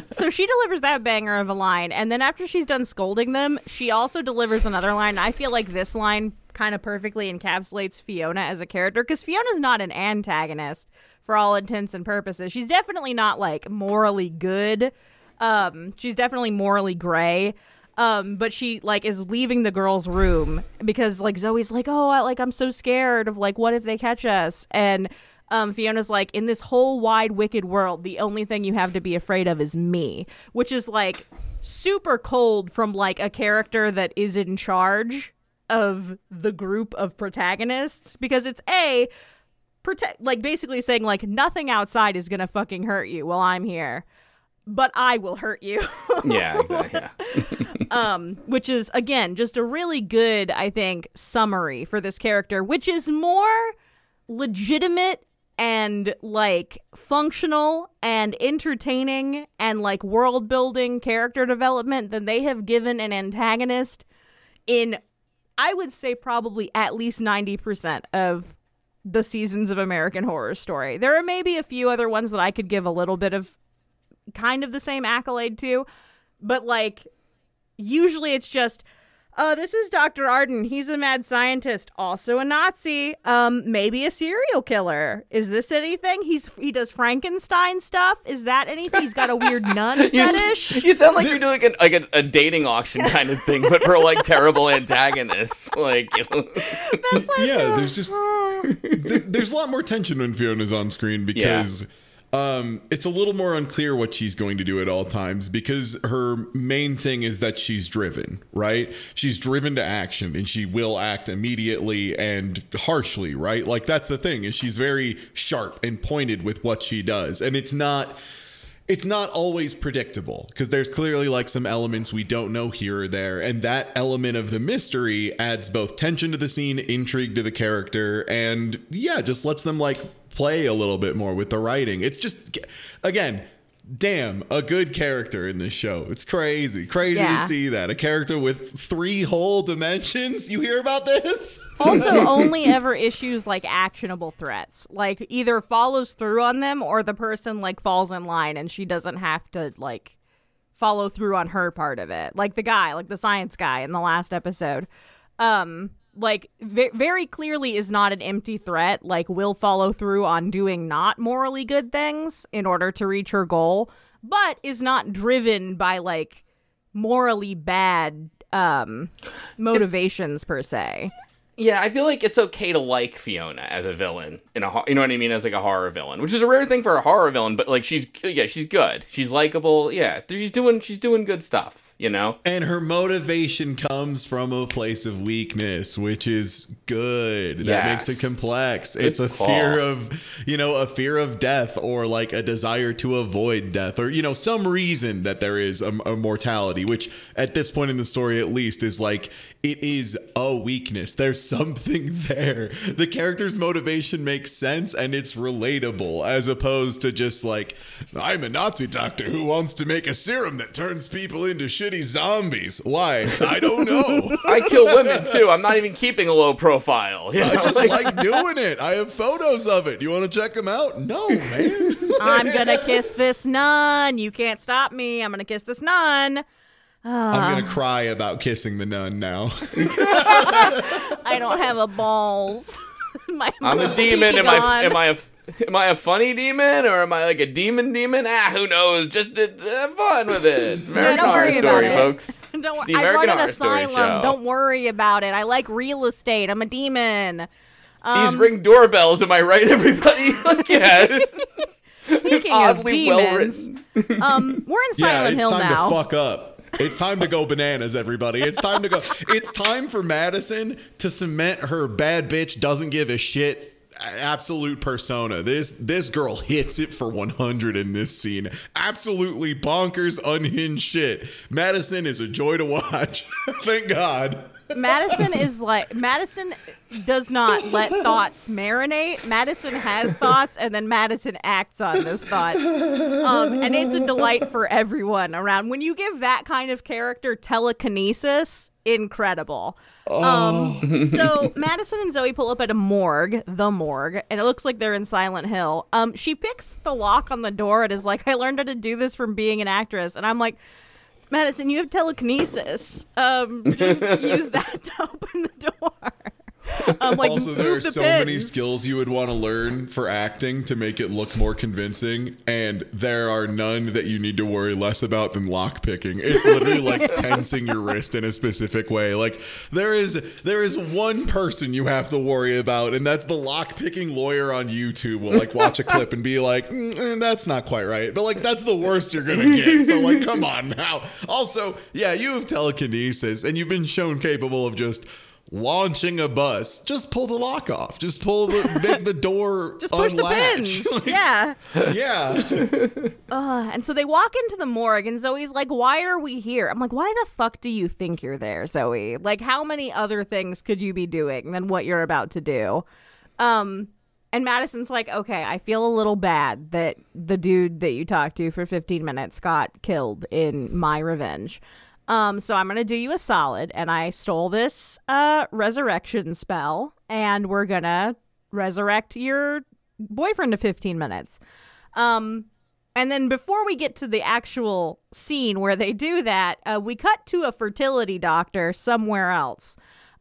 so she delivers that banger of a line, and then after she's done scolding them, she also delivers another line. I feel like this line kind of perfectly encapsulates Fiona as a character because Fiona's not an antagonist for all intents and purposes. She's definitely not like morally good. Um, she's definitely morally gray. Um, but she like is leaving the girl's room because like Zoe's like, oh, I, like I'm so scared of like what if they catch us and um, Fiona's like, in this whole wide, wicked world, the only thing you have to be afraid of is me, which is like super cold from like a character that is in charge of the group of protagonists because it's a protect like basically saying like nothing outside is gonna fucking hurt you while I'm here, but I will hurt you. (laughs) Yeah, exactly. Yeah. (laughs) um, which is again just a really good, I think, summary for this character, which is more legitimate and like functional and entertaining and like world building character development than they have given an antagonist in I would say probably at least 90% of the seasons of American Horror Story. There are maybe a few other ones that I could give a little bit of kind of the same accolade to, but like usually it's just uh, this is Dr. Arden. He's a mad scientist, also a Nazi, um, maybe a serial killer. Is this anything? He's he does Frankenstein stuff. Is that anything? He's got a weird (laughs) nun You, fetish. s- you sound like you're doing like, a, like a, a dating auction kind of thing, but for like terrible antagonists. (laughs) Like, (laughs) That's like, yeah, there's just there's a lot more tension when Fiona's on screen because um, it's a little more unclear what she's going to do at all times because her main thing is that she's driven, right? She's driven to action and she will act immediately and harshly, right? Like that's the thing is she's very sharp and pointed with what she does, and it's not it's not always predictable because there's clearly like some elements we don't know here or there and that element of the mystery adds both tension to the scene intrigue to the character and yeah just lets them like play a little bit more with the writing. It's just again damn a good character in this show. It's crazy crazy to see that. A character with three whole dimensions? You hear about this? (laughs) Also (laughs) only ever issues like actionable threats. Like either follows through on them or the person like falls in line and she doesn't have to like follow through on her part of it. Like the guy like the science guy in the last episode. Um like ve- very clearly is not an empty threat like will follow through on doing not morally good things in order to reach her goal but is not driven by like morally bad um motivations per se yeah, I feel like it's okay to like Fiona as a villain in a, you know what I mean, as like a horror villain, which is a rare thing for a horror villain. But like, she's yeah, she's good. She's likable. Yeah, she's doing she's doing good stuff. You know. And her motivation comes from a place of weakness, which is good. That makes it complex. it's a call. fear of, you know, a fear of death or like a desire to avoid death or, you know, some reason that there is a, a mortality, which at this point in the story, at least, is like it is a weakness. There's (laughs) something there. The character's motivation makes sense and it's relatable as opposed to just like, I'm a Nazi doctor who wants to make a serum that turns people into shitty zombies. Why? I don't know. I kill women too. I'm not even keeping a low profile. You know? I just like doing it. I have photos of it. You want to check them out? No, man. I'm gonna kiss this nun. You can't stop me. I'm gonna kiss this nun. I'm going to ah. cry about kissing the nun now. (laughs) I don't have a balls. (laughs) My I'm a demon. be Am I am I a (laughs) am I a funny demon or am I like a demon demon? Ah, who knows? Just uh, have fun with it. (laughs) American don't Horror worry Story, it. folks. (laughs) Don't It's wor- the I American run an Horror Story asylum. show. Don't worry about it. I like real estate. I'm a demon. These ring doorbells. Am I right, everybody? yeah. Speaking Oddly of demons, um, we're in Silent yeah, it's Hill time now. to fuck up. It's time to go bananas, everybody. It's time to go. It's time for Madison to cement her bad bitch doesn't give a shit absolute persona. This this girl hits it for 100 in this scene. Absolutely bonkers unhinged shit. Madison is a joy to watch. (laughs) Thank God. Madison is like Madison does not let thoughts marinate. Madison has thoughts, and then Madison acts on those thoughts, um, and it's a delight for everyone around. When you give that kind of character telekinesis, incredible. Um, (laughs) so Madison and Zoe pull up at a morgue, the morgue, and it looks like they're in Silent Hill. Um, she picks the lock on the door and is like, "I learned how to do this from being an actress," and I'm like. Madison, you have telekinesis. Um, just (laughs) use that to open the door. (laughs) I'm like, also, there are the so many skills you would want to learn for acting to make it look more convincing, and there are none that you need to worry less about than lock picking. It's literally (laughs) like tensing your wrist in a specific way. Like there is there is one person you have to worry about, and that's the lock picking lawyer on YouTube. Will like watch a clip and be like, "Mm, eh, "That's not quite right," but like that's the worst you're gonna get. So like, come on now. Also, yeah, you have telekinesis, and you've been shown capable of just launching a bus, just pull the lock off. Just pull the make the door (laughs) Just push unlatch. the pins. (laughs) yeah. yeah. (laughs) Uh, and so they walk into the morgue, and Zoe's like, Why are we here? I'm like, Why the fuck do you think you're there, Zoe? Like, how many other things could you be doing than what you're about to do? Um, and Madison's like, Okay, I feel a little bad that the dude that you talked to for 15 minutes got killed in my revenge. Um, so I'm gonna do you a solid, and I stole this uh resurrection spell, and we're gonna resurrect your boyfriend to 15 minutes. Um, and then before we get to the actual scene where they do that, uh, we cut to a fertility doctor somewhere else.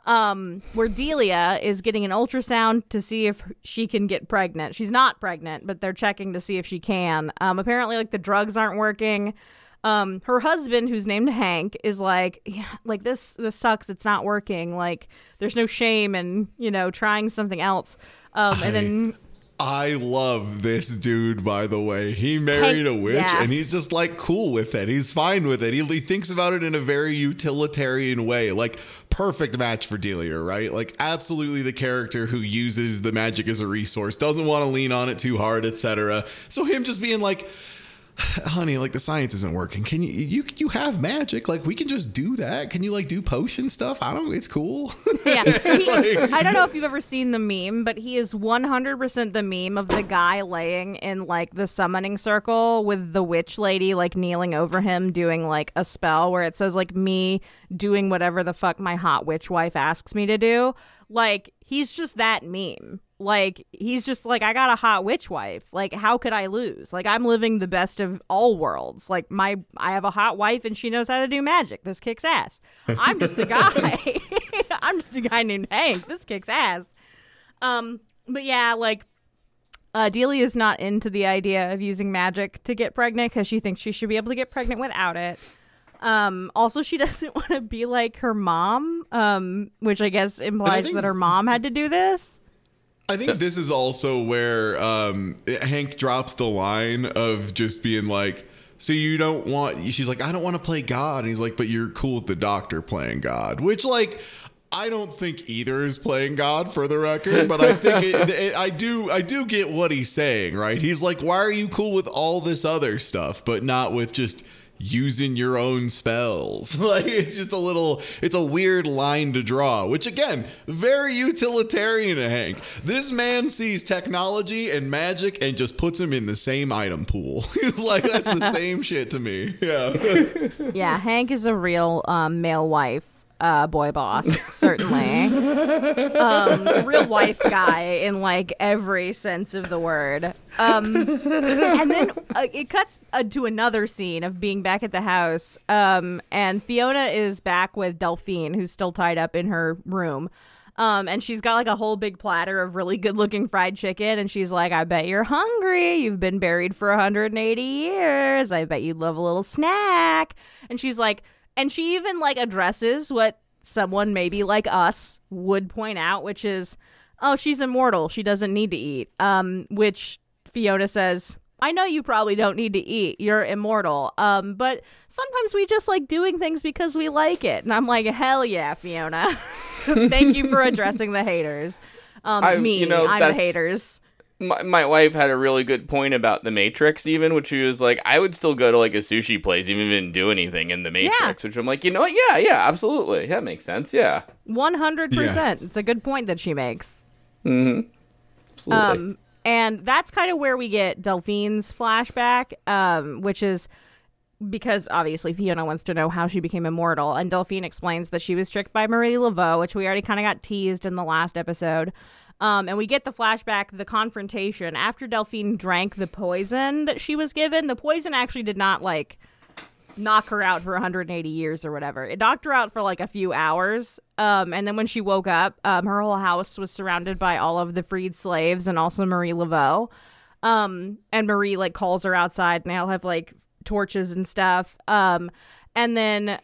Um, where Delia is getting an ultrasound to see if she can get pregnant. She's not pregnant, but they're checking to see if she can. Um, apparently, like the drugs aren't working. Um, her husband, who's named Hank, is like, yeah, like this, this sucks. It's not working. Like, there's no shame in you know trying something else. Um, and then I love this dude, by the way. He married a witch yeah. and he's just like cool with it. He's fine with it. He, he thinks about it in a very utilitarian way. Like, perfect match for Delia, right? Like, absolutely the character who uses the magic as a resource, doesn't want to lean on it too hard, etc. So, him just being like, honey like the science isn't working can you you you have magic like we can just do that can you like do potion stuff i don't it's cool Yeah. (laughs) He- I don't know if you've ever seen the meme, but he is 100% the meme of the guy laying in like the summoning circle with the witch lady like kneeling over him doing like a spell where it says like me doing whatever the fuck my hot witch wife asks me to do. Like he's just that meme. Like he's just like I got a hot witch wife. Like how could I lose? Like I'm living the best of all worlds. Like my I have a hot wife and she knows how to do magic. This kicks ass. I'm just a guy. (laughs) (laughs) I'm just a guy named Hank. This kicks ass. Um but yeah, like uh, Delia is not into the idea of using magic to get pregnant because she thinks she should be able to get pregnant without it. Um, also, she (laughs) doesn't want to be like her mom, um, which I guess implies think- that her mom had to do this. I think this is also where um, Hank drops the line of just being like, "So you don't want?" She's like, "I don't want to play God," and he's like, "But you're cool with the Doctor playing God," which like. I don't think either is playing God for the record, but I think it, (laughs) it, I do. I do get what he's saying, right? He's like, "Why are you cool with all this other stuff, but not with just using your own spells?" (laughs) Like it's just a little. It's a weird line to draw, which again, very utilitarian to Hank. This man sees technology and magic and just puts them in the same item pool. He's (laughs) like, "That's the (laughs) same shit to me." Yeah. Yeah, Hank is a real um, male wife. Uh, boy boss, certainly. um, real wife guy in like every sense of the word. Um, and then uh, it cuts uh, to another scene of being back at the house. Um, and Fiona is back with Delphine, who's still tied up in her room. Um, and she's got like a whole big platter of really good looking fried chicken. And she's like, I bet you're hungry. You've been buried for 180 years. I bet you'd love a little snack. And she's like, and she even like addresses what someone maybe like us would point out, which is, oh, she's immortal. She doesn't need to eat. Um, which Fiona says, I know you probably don't need to eat. You're immortal. Um, but sometimes we just like doing things because we like it. And I'm like, hell yeah, Fiona. (laughs) Thank you for addressing the haters. Um, I- me, you know, I'm the haters. My, my wife had a really good point about the Matrix, even, which she was like, I would still go to like a sushi place, even if it didn't do anything in the Matrix. Which I'm like, you know what? Yeah, yeah, absolutely. That makes sense. Yeah. 100%. It's a good point that she makes. Absolutely. Um, and that's kind of where we get Delphine's flashback, um, which is because obviously Fiona wants to know how she became immortal, and Delphine explains that she was tricked by Marie Laveau, which we already kind of got teased in the last episode. Um, and we get the flashback, the confrontation after Delphine drank the poison that she was given. The poison actually did not like knock her out for 180 years or whatever. It knocked her out for like a few hours. Um, and then when she woke up, um, her whole house was surrounded by all of the freed slaves and also Marie Laveau. Um, and Marie like calls her outside and they all have like torches and stuff. Um, and then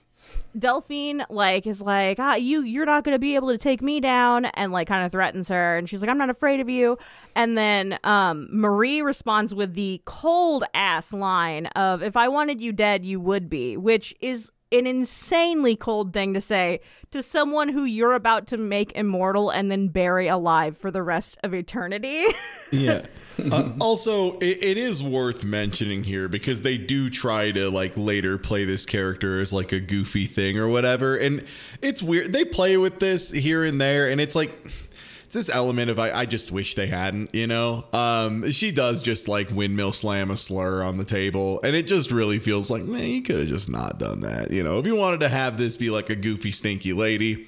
Delphine like is like, ah, you you're not gonna be able to take me down, and like kind of threatens her, and she's like, I'm not afraid of you. And then um, Marie responds with the cold ass line of, "If I wanted you dead, you would be," which is an insanely cold thing to say to someone who you're about to make immortal and then bury alive for the rest of eternity. (laughs) yeah. (laughs) Uh, also, it, it is worth mentioning here because they do try to like later play this character as like a goofy thing or whatever, and it's weird. They play with this here and there, and it's like it's this element of I, I just wish they hadn't, you know. Um, she does just like windmill slam a slur on the table, and it just really feels like man, you could have just not done that, you know. If you wanted to have this be like a goofy, stinky lady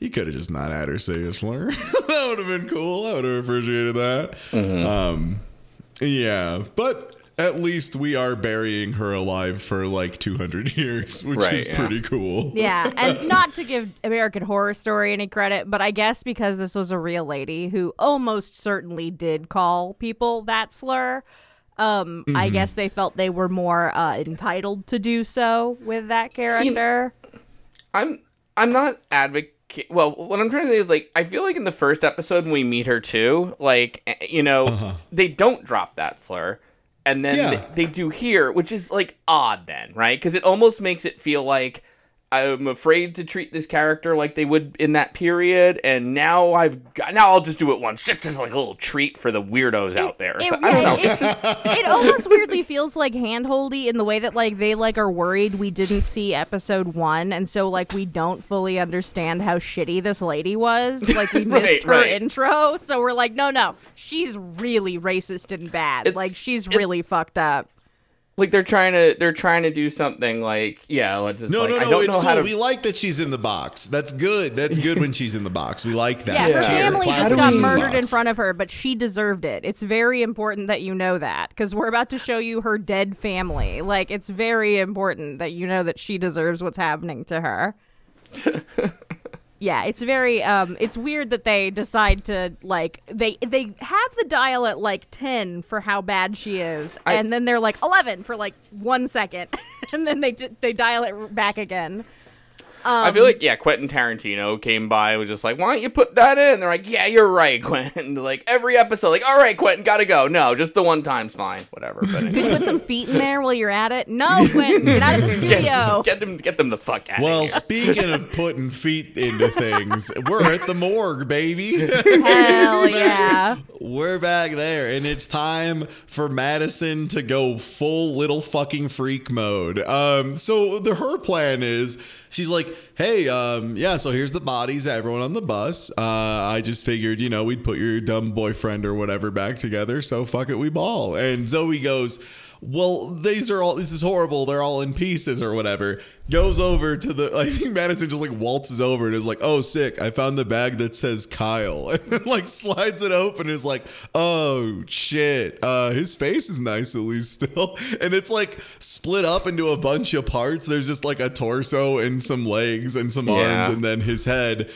you could have just not had her say a slur. (laughs) that would have been cool. I would have appreciated that. Mm-hmm. Um, yeah, but at least we are burying her alive for like 200 (laughs) years, which right, is yeah. pretty cool. Yeah, and (laughs) not to give American Horror Story any credit, but I guess because this was a real lady who almost certainly did call people that slur. Um, mm-hmm. I guess they felt they were more uh, entitled to do so with that character. You I'm I'm not advocating well what i'm trying to say is like i feel like in the first episode when we meet her too like eh, you know uh-huh. they don't drop that slur and then yeah. they, they, do here which is like odd then right because it almost makes it feel like I'm afraid to treat this character like they would in that period, and now I've got, now I'll just do it once, just as like a little treat for the weirdos it, out there. It, so, I don't know. It, just... it almost weirdly feels like handholdy in the way that like they like are worried we didn't see episode one, and so like we don't fully understand how shitty this lady was. Like we (laughs) missed right, her right. intro, so we're like, no, no, she's really racist and bad. It's, like she's really fucked up like they're trying to they're trying to do something like yeah let's just no like, no no it's cool. to... we like that she's in the box. That's good. That's good when she's in the box. We like that. Yeah, her family just got murdered in front of her but she deserved it. It's very important that you know that because we're about to show you her dead family. Like it's very important that you know that she deserves what's happening to her (laughs) yeah, it's very um it's weird that they decide to like they they have the dial at like 10 for how bad she is I, and then they're like 11 for like 1 second (laughs) and then they they dial it back again. Um, I feel like yeah, Quentin Tarantino came by and was just like, "Why don't you put that in?" They're like, "Yeah, you're right, (laughs) Quentin." like every episode, like, "All right, Quentin, gotta go." No, just the one time's fine, whatever. But anyway. Could you put some feet in there while you're at it? No, (laughs) Quentin, get out of the studio. Get, get them, get them the fuck out. Well, speaking of (laughs) putting feet into things, we're at the morgue, baby. Hell yeah, we're back there, and it's time for Madison to go full little fucking freak mode. Um, so the her plan is she's like, hey, um, yeah, so here's the bodies, everyone on the bus. Uh, I just figured, you know, we'd put your dumb boyfriend or whatever back together. So fuck it, we ball. And Zoe goes, well, these are all, this is horrible. They're all in pieces or whatever. Goes over to the, (laughs) I think Madison just like waltzes over and is like, oh, sick. I found the bag that says Kyle. (laughs) And then like slides it open and is like, oh, shit. Uh, his face is nice at least still. (laughs) And it's like split up into a bunch of parts. There's just like a torso and some legs and some arms yeah. and then his head.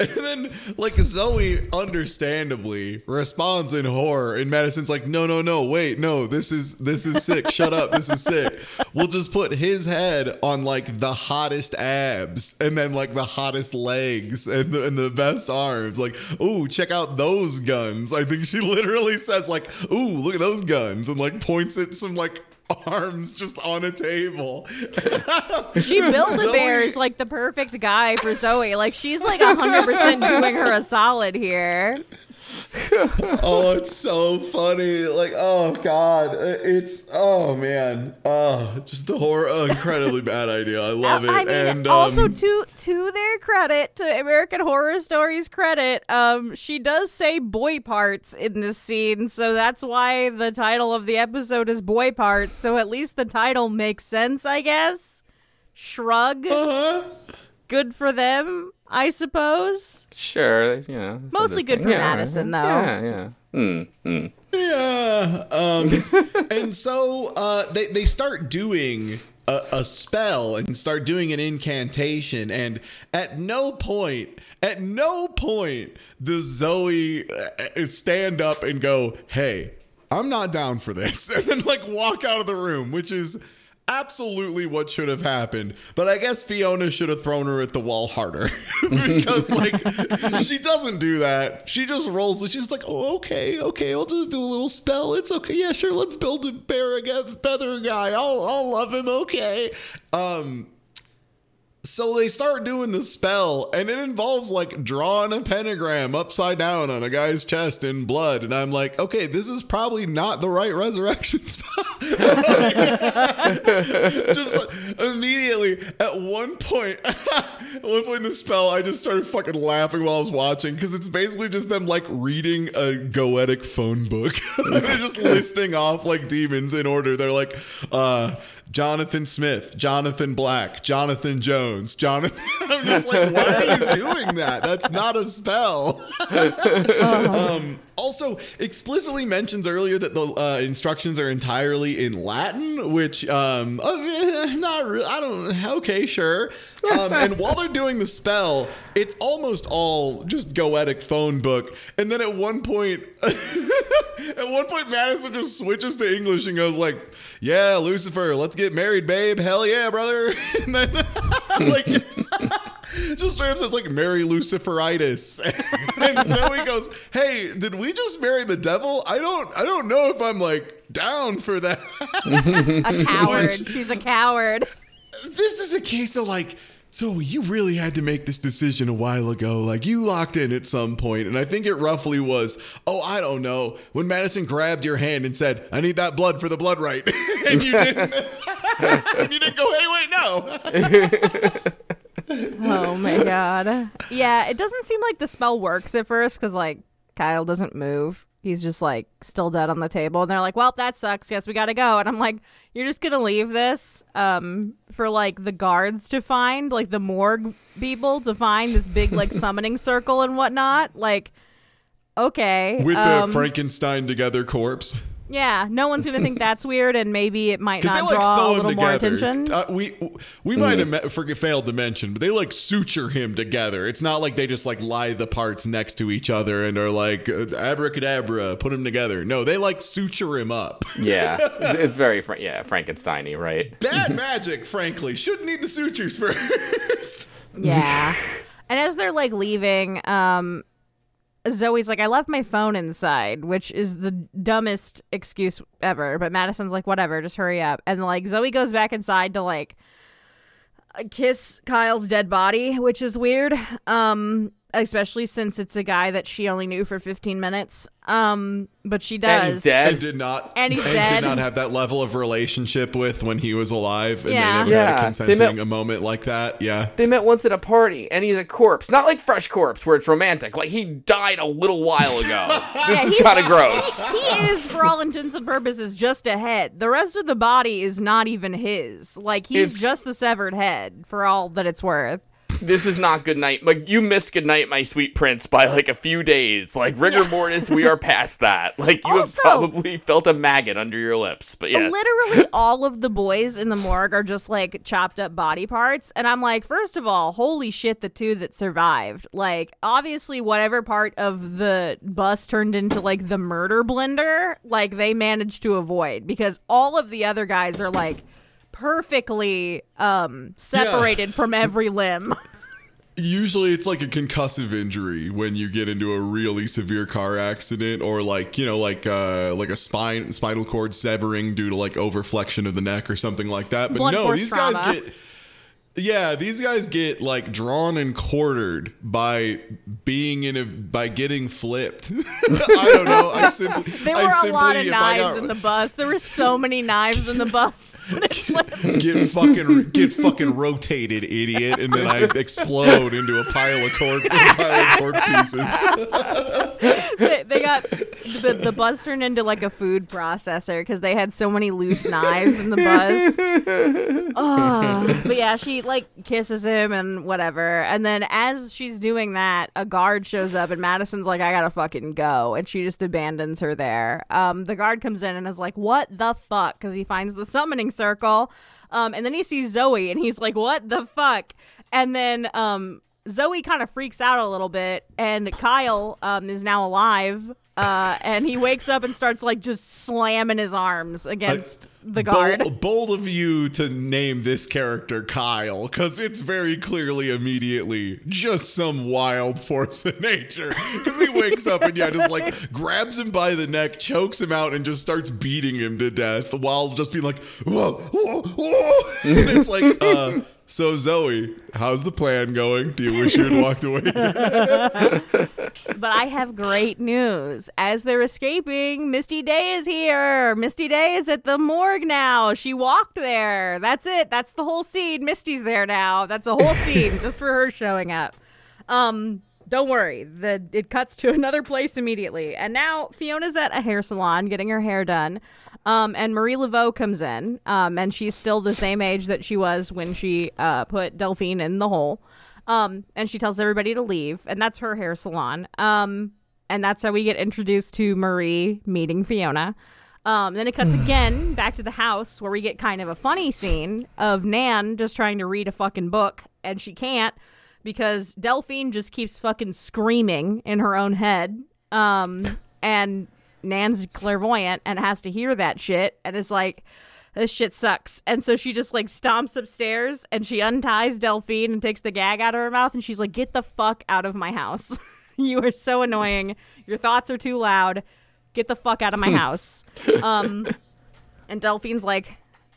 And then, like, Zoe understandably responds in horror, and Madison's like, "No, no, no, wait, no, this is this is sick. Shut up, this is sick. We'll just put his head on like the hottest abs, and then like the hottest legs, and the, and the best arms. Like, ooh, check out those guns. I think she literally says like, ooh, look at those guns, and like points at some like arms just on a table. (laughs) she built a bear is like the perfect guy for Zoe. Like she's like hundred percent doing her a solid here. Oh, it's so funny. Like, oh god, it's oh man, oh, just a horror, oh, incredibly bad idea. I love it. I mean, and also um, to to their credit, to American Horror Stories credit, um, she does say boy parts in this scene, so that's why the title of the episode is boy parts. So at least the title makes sense, I guess. Shrug. Uh-huh. Good for them. I suppose. Sure, yeah. Mostly good for yeah, Madison, though. Yeah, yeah. Mm, mm. Yeah. Um, (laughs) and so uh, they they start doing a, a spell and start doing an incantation. And at no point, at no point does Zoe uh, stand up and go, "Hey, I'm not down for this," (laughs) and then like walk out of the room, which is absolutely what should have happened. But I guess Fiona should have thrown her at the wall harder (laughs) because, (laughs) like, she doesn't do that. She just rolls. with She's like, "Oh, okay, okay, I'll just do a little spell. It's okay. Yeah, sure. Let's build a bear again, feather guy. I'll, I'll love him. Okay." Um. So they start doing the spell, and it involves like drawing a pentagram upside down on a guy's chest in blood. And I'm like, okay, this is probably not the right resurrection (laughs) spell. (laughs) just like, immediately at one point, at (laughs) one point in the spell, I just started fucking laughing while I was watching because it's basically just them like reading a goetic phone book. They're just listing off like demons in order. They're like, uh, Jonathan Smith, Jonathan Black, Jonathan Jones, Jonathan. (laughs) I'm just like, why are you doing that? That's not a spell. (laughs) um, also, explicitly mentions earlier that the uh, instructions are entirely in Latin, which um, uh, not. Re- I don't. Okay, sure. Um, and while they're doing the spell, it's almost all just goetic phone book. And then at one point, (laughs) at one point, Madison just switches to English and goes like, "Yeah, Lucifer, let's get married, babe. Hell yeah, brother." (laughs) and then (laughs) like. just straight up says like Mary Luciferitis. and Zoe goes, Hey, did we just marry the devil? I don't I don't know if I'm like down for that. A coward. She's a coward. this is a case of like so you really had to make this decision a while ago. Like you locked in at some point, and I think it roughly was, oh, I don't know, when Madison grabbed your hand and said, "I need that blood for the blood right," (laughs) and you didn't, and (laughs) (laughs) you didn't go, "Hey, wait, no." Oh my god. Yeah, it doesn't seem like the spell works at first because like Kyle doesn't move. He's just like still dead on the table, and they're like, "Well, that sucks. Guess we gotta go." And I'm like, "You're just gonna leave this um for like the guards to find, like the morgue people to find this big like (laughs) summoning circle and whatnot? Like, okay, With um, a Frankenstein together corpse. Yeah, no one's gonna think that's weird, and maybe it might not they like draw a sew him little more together. attention. Uh, we we might have me- forget, failed to mention, but they like suture him together. It's not like they just like lie the parts next to each other and are like uh, abracadabra, put them together. No, they like suture him up. Yeah, it's (laughs) it's very Fra- yeah Frankensteiny, right? Bad (laughs) magic, frankly. Shouldn't need the sutures (laughs) first. Yeah. and as they're like leaving, um Zoe's like, I left my phone inside, which is the dumbest excuse ever. But Madison's like, whatever, just hurry up. And like Zoe goes back inside to like kiss Kyle's dead body, which is weird. Um, especially since it's a guy that she only knew for 15 minutes. Um, but she does. And he's dead. And did not And he's did dead. not have that level of relationship with when he was alive, and Yeah. they never had Yeah, a they consenting met- a moment like that. Yeah. They met once at a party, and he's a corpse. Not like fresh corpse, where it's romantic. Like he died a little while ago. (laughs) this is he's- kind of gross. he is, for all intents and purposes, just a head. The rest of the body is not even his. Like he's It's- just the severed head, for all that it's worth. This is not good night. Like you missed good night, my sweet prince, by like a few days. Like rigor (laughs) mortis, we are past that. Like you Also- have probably felt a maggot under your lips. But yes. Literally, (laughs) all of the boys in the morgue are just like chopped up body parts. And I'm like, first of all, holy shit, the two that survived. Like, obviously, whatever part of the bus turned into like the murder blender, like they managed to avoid because all of the other guys are like perfectly um separated from every limb. (laughs) Usually it's like a concussive injury when you get into a really severe car accident or like, you know, like uh like a spine spinal cord severing due to like overflexion of the neck or something like that. But Blunt no, these guys get yeah, these guys get like drawn and quartered by being in a by getting flipped. (laughs) I don't know. I simply (laughs) There I were a lot of knives got- in the bus. There were so many knives in the bus. (laughs) Get fucking get fucking rotated, idiot, and then I explode into a pile of corpse, pile of corpse pieces. they, they got the, the bus turned into like a food processor because they had so many loose knives in the bus. Oh, but yeah, she like kisses him and whatever. And then as she's doing that, a guard shows up and Madison's like, I gotta fucking go. And she just abandons her there. Um, the guard comes in and is like, What the fuck? Because he finds the summoning circle. Um, and then he sees Zoe and he's like, what the fuck? And then um, Zoe kind of freaks out a little bit, and Kyle um, is now alive. Uh, and he wakes up and starts like just slamming his arms against the guard. Bold, bold of you to name this character Kyle, because it's very clearly immediately just some wild force of nature. Because he wakes up and yeah, just like (laughs) grabs him by the neck, chokes him out, and just starts beating him to death while just being like, whoa, whoa, whoa. (laughs) And it's like, uh, so Zoe, how's the plan going? Do you wish you had walked away? (laughs) But I have great news. As they're escaping, Misty Day is here. Misty Day is at the morgue now. She walked there. That's it. That's the whole scene. Misty's there now. That's a whole scene (laughs) just for her showing up. Um, don't worry. The it cuts to another place immediately. And now Fiona's at a hair salon getting her hair done. Um, and Marie Laveau comes in. Um, and she's still the same age that she was when she uh, put Delphine in the hole. Um, and she tells everybody to leave, and that's her hair salon. Um, and that's how we get introduced to Marie meeting Fiona. Um, then it cuts (sighs) again back to the house where we get kind of a funny scene of Nan just trying to read a fucking book, and she can't because Delphine just keeps fucking screaming in her own head. Um, (laughs) and Nan's clairvoyant and has to hear that shit, and is like, this shit sucks. And so she just like stomps upstairs and she unties Delphine and takes the gag out of her mouth and she's like, Get the fuck out of my house. (laughs) you are so annoying. Your thoughts are too loud. Get the fuck out of my house. Um and Delphine's like,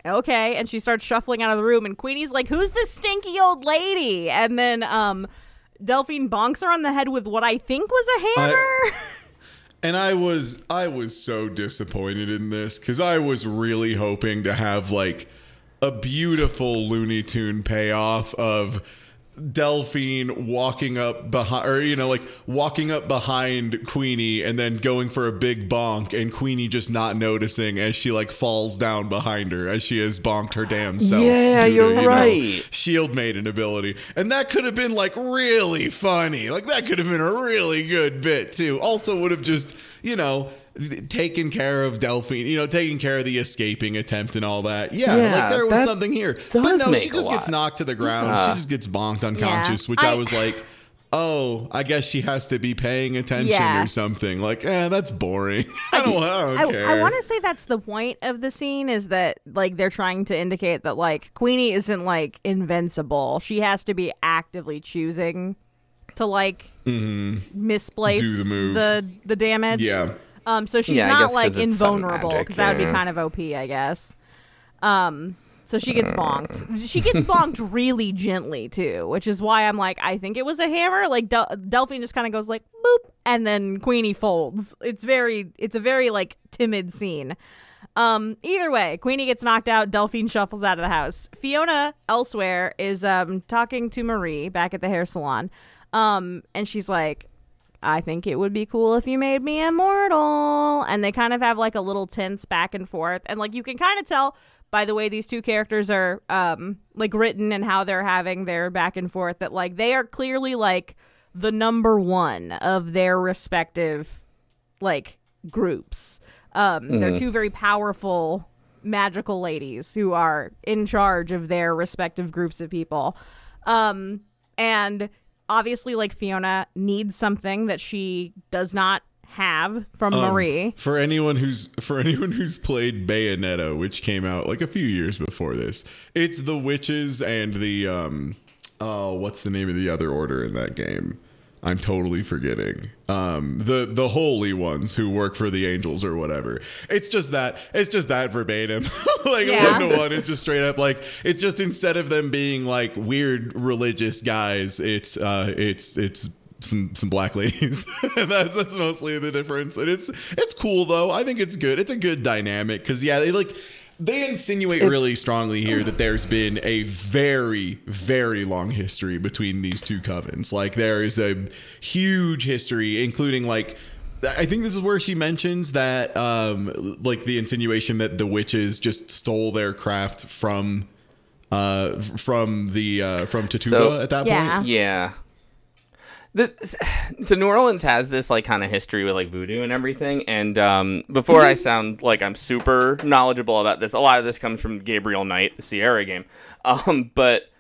Okay. And she starts shuffling out of the room and Queenie's like, Who's this stinky old lady? And then um Delphine bonks her on the head with what I think was a hammer. (laughs) And I was I was so disappointed in this because I was really hoping to have like a beautiful Looney Tune payoff of Delphine walking up behind, or you know, like walking up behind Queenie and then going for a big bonk, and Queenie just not noticing as she like falls down behind her as she has bonked her damn self. Yeah, due to, you're know, right. shield maiden ability, and that could have been like really funny. Like that could have been a really good bit too. Also, would have just you know taken care of Delphine, you know, taking care of the escaping attempt and all that. Yeah, Yeah, like there was something here. But no, she just gets knocked to the ground. Yeah. She just gets bonked unconscious, which I, I- was like, oh, I guess she has to be paying attention Yeah. or something. Like, eh, that's boring. (laughs) I don't, I don't I, care. I want to say that's the point of the scene is that like they're trying to indicate that like Queenie isn't like invincible. She has to be actively choosing to like misplace Mm-hmm. Do the move. the the damage. yeah. Um. So she's Yeah, not like invulnerable because that would be kind of OP, I guess. Um. So she gets bonked. She gets (laughs) bonked really gently too, which is why I'm like, I think it was a hammer. Like Del- Delphine just kind of goes like boop, and then Queenie folds. It's very, it's a very like timid scene. Um, either way, Queenie gets knocked out. Delphine shuffles out of the house. Fiona elsewhere is um talking to Marie back at the hair salon. Um, and she's like, I think it would be cool if you made me immortal. And they kind of have like a little tense back and forth. And like you can kind of tell by the way these two characters are um like written and how they're having their back and forth that like they are clearly like the number one of their respective like groups. Um they're two very powerful magical ladies who are in charge of their respective groups of people. Um and obviously like Fiona needs something that she does not have from Marie. For anyone who's for anyone who's played Bayonetta, which came out like a few years before this, it's the witches and the um oh, what's the name of the other order in that game? I'm totally forgetting. Um the the holy ones who work for the angels or whatever. It's just that it's just that verbatim. (laughs) like Yeah. one to one. It's just straight up like it's just instead of them being like weird religious guys, it's uh it's it's some some black (laughs) ladies. (laughs) that's that's mostly the difference. And it's it's cool though. I think it's good. It's a good dynamic because yeah, they like they insinuate really strongly here that there's been a very very long history between these two covens. Like there is a huge history, including like. I think this is where she mentions that, um, like the insinuation that the witches just stole their craft from, uh, from the uh, from Tituba So- at that Yeah. point. Yeah. The, (sighs) so New Orleans has this like kind of history with like voodoo and everything. And um, before I sound like I'm super knowledgeable about this, a lot of this comes from Gabriel Knight, the Sierra game. (laughs) Um, but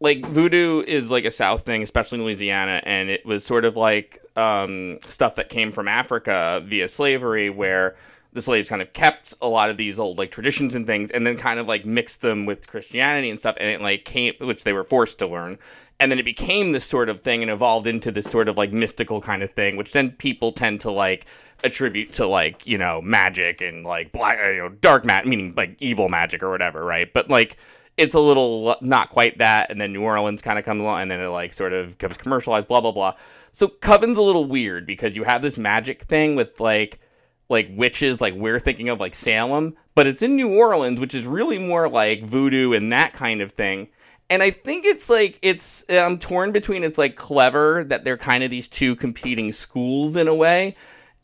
like voodoo is like a South thing, especially in Louisiana, and it was sort of like um, stuff that came from Africa via slavery, where the slaves kind of kept a lot of these old like traditions and things, and then kind of like mixed them with Christianity and stuff, and it like came, which they were forced to learn, and then it became this sort of thing and evolved into this sort of like mystical kind of thing, which then people tend to like attribute to like you know magic and like black, you know, dark magic, meaning like evil magic or whatever, right? But like it's a little uh, not quite that, and then New Orleans kind of comes along, and then it like sort of becomes commercialized, blah blah blah. So Coven's a little weird because you have this magic thing with like like witches, like we're thinking of like Salem, but it's in New Orleans, which is really more like voodoo and that kind of thing. And I think it's like it's I'm torn between it's like clever that they're kind of these two competing schools in a way,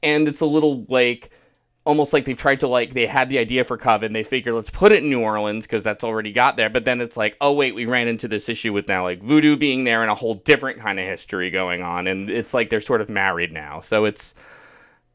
and it's a little like almost like they've tried to like they had the idea for Coven, they figured let's put it in New Orleans because that's already got there. But then it's like, oh wait, we ran into this issue with now like voodoo being there and a whole different kind of history going on, and it's like they're sort of married now. So it's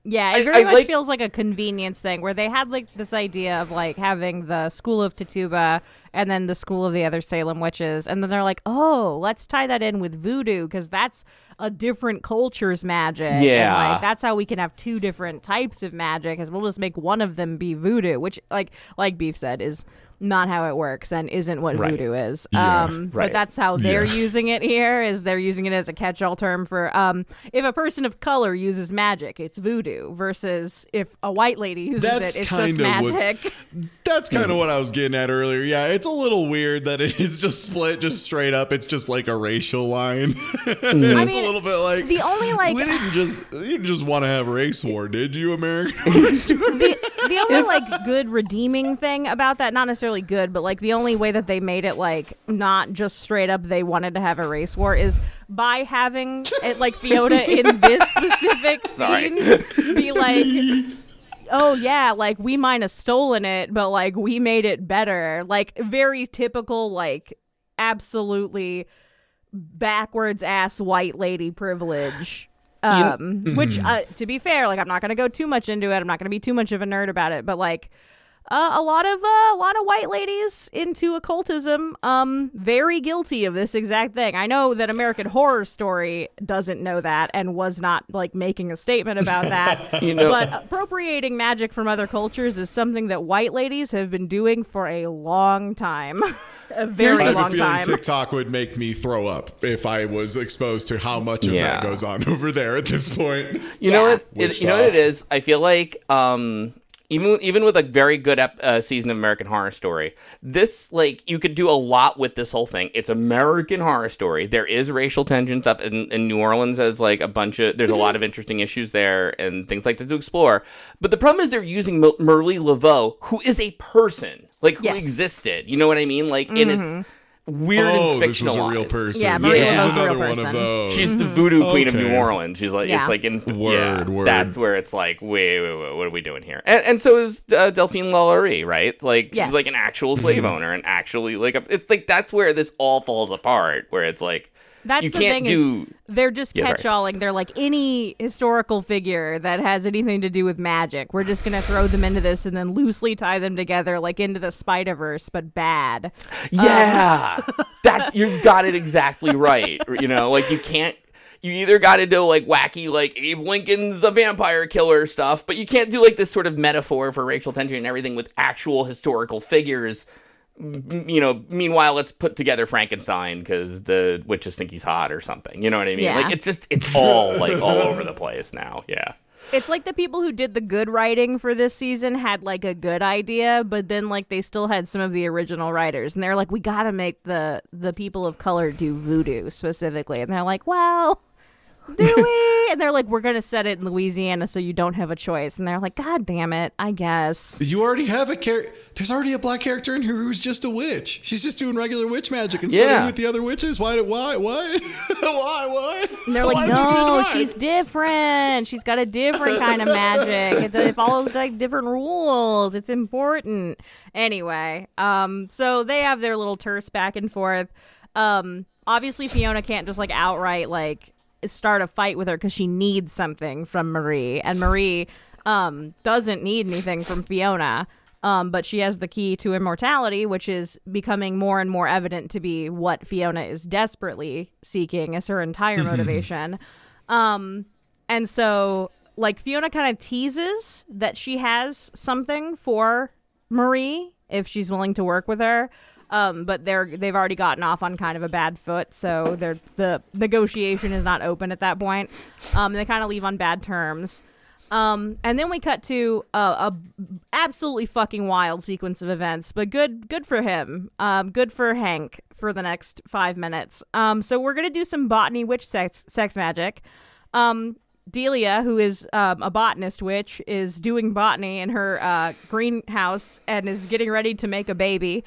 Yeah, it I- very I much like- feels like a convenience thing where they had like this idea of like having the school of Tituba and then the school of the other Salem witches, and then they're like, oh, let's tie that in with voodoo because that's a different culture's magic. and, Yeah. like that's how we can have two different types of magic, as we'll just make one of them be voodoo, which like like Beef said is not how it works and isn't what Right. voodoo is. Yeah. um, But Right. that's how they're Yeah. using it here. Is they're using it as a catch-all term for um, if a person of color uses magic, it's voodoo. Versus if a white lady uses That's it, it's just kinda magic. (laughs) That's kind of what I was getting at earlier. Yeah, it's a little weird that it is just split just straight up. It's just like a racial line. (laughs) it's I a mean, little bit like the only like we didn't just you didn't just want to have race war, did you, Americans? (laughs) the, the only like good redeeming thing about that not necessarily good but like the only way that they made it like not just straight up they wanted to have a race war is by having it like fiona in (laughs) this specific Sorry. scene be like oh yeah like we might have stolen it but like we made it better. Like very typical like absolutely backwards ass white lady privilege. Um which uh, to be fair like i'm not gonna go too much into it. I'm not gonna be too much of a nerd about it but like uh, a lot of uh, a lot of white ladies into occultism um very guilty of this exact thing i know that american horror story doesn't know that and was not like making a statement about (laughs) that You know- but appropriating magic from other cultures is something that white ladies have been doing for a long time (laughs) a very I have a long feeling time TikTok would make me throw up if I was exposed to how much of Yeah. that goes on (laughs) over there at this point. You know what? It, you know what it talk. is. I feel like um, even even with a very good ep- uh, season of American Horror Story, this like you could do a lot with this whole thing. It's American Horror Story. There is racial tensions up in, in New Orleans as like a bunch of there's a lot of interesting issues there and things like that to explore. But the problem is they're using Mer- Merle Laveau, who is a person like who Yes. existed. You know what I mean? Like and it's weird Oh, and this was a real person. Yeah, Maria this was Laveau's a real another one of those. She's the voodoo queen of New Orleans. She's like, Yeah. it's like in Word, yeah, word. That's where it's like, wait, wait, wait, what are we doing here? And, and so is uh, Delphine Lalaurie, right? Like, Yes. she's like an actual slave (laughs) owner, and actually, like, a, it's like that's where this all falls apart. Where it's like, That's you the can't thing do. is they're just Yeah, sorry. catch-alling. They're like any historical figure that has anything to do with magic. We're just gonna throw them into this and then loosely tie them together like into the Spider-Verse, but bad. Um, yeah, (laughs) that you've got it exactly right. You know, like you can't. You either got to do like wacky, like Abe Lincoln's a vampire killer stuff, but you can't do like this sort of metaphor for racial tension and everything with actual historical figures. You know, meanwhile, let's put together Frankenstein because the witches think he's hot or something. You know what I mean? Yeah. Like it's just it's all like all over the place now. Yeah. It's like the people who did the good writing for this season had like a good idea, but then like they still had some of the original writers, and they're like, we got to make the the people of color do voodoo specifically, and they're like, well. Do (laughs) we? And they're like, we're gonna set it in Louisiana, so you don't have a choice. And they're like, God damn it, I guess. You already have a character. There's already a black character in here who's just a witch. She's just doing regular witch magic and Yeah. studying with the other witches. Why? Why? Why? (laughs) why? Why? And they're like, is no, she's different. She's got a different kind of (laughs) magic. It, it follows like different rules. It's important. Anyway, um, so they have their little terse back and forth. Um, obviously Fiona can't just like outright like start a fight with her because she needs something from Marie, and Marie um, doesn't need anything from Fiona. Um, but she has the key to immortality, which is becoming more and more evident to be what Fiona is desperately seeking as her entire (laughs) motivation. Um, and so, like, Fiona kind of teases that she has something for Marie if she's willing to work with her. Um, but they're they've already gotten off on kind of a bad foot, so they're, the negotiation is not open at that point. Um, they kind of leave on bad terms. Um, and then we cut to a, a absolutely fucking wild sequence of events, but good good for him. Um, good for Hank for the next five minutes. Um, so we're gonna do some botany witch sex sex magic. Um, Delia, who is um, a botanist witch, is doing botany in her uh, greenhouse and is getting ready to make a baby.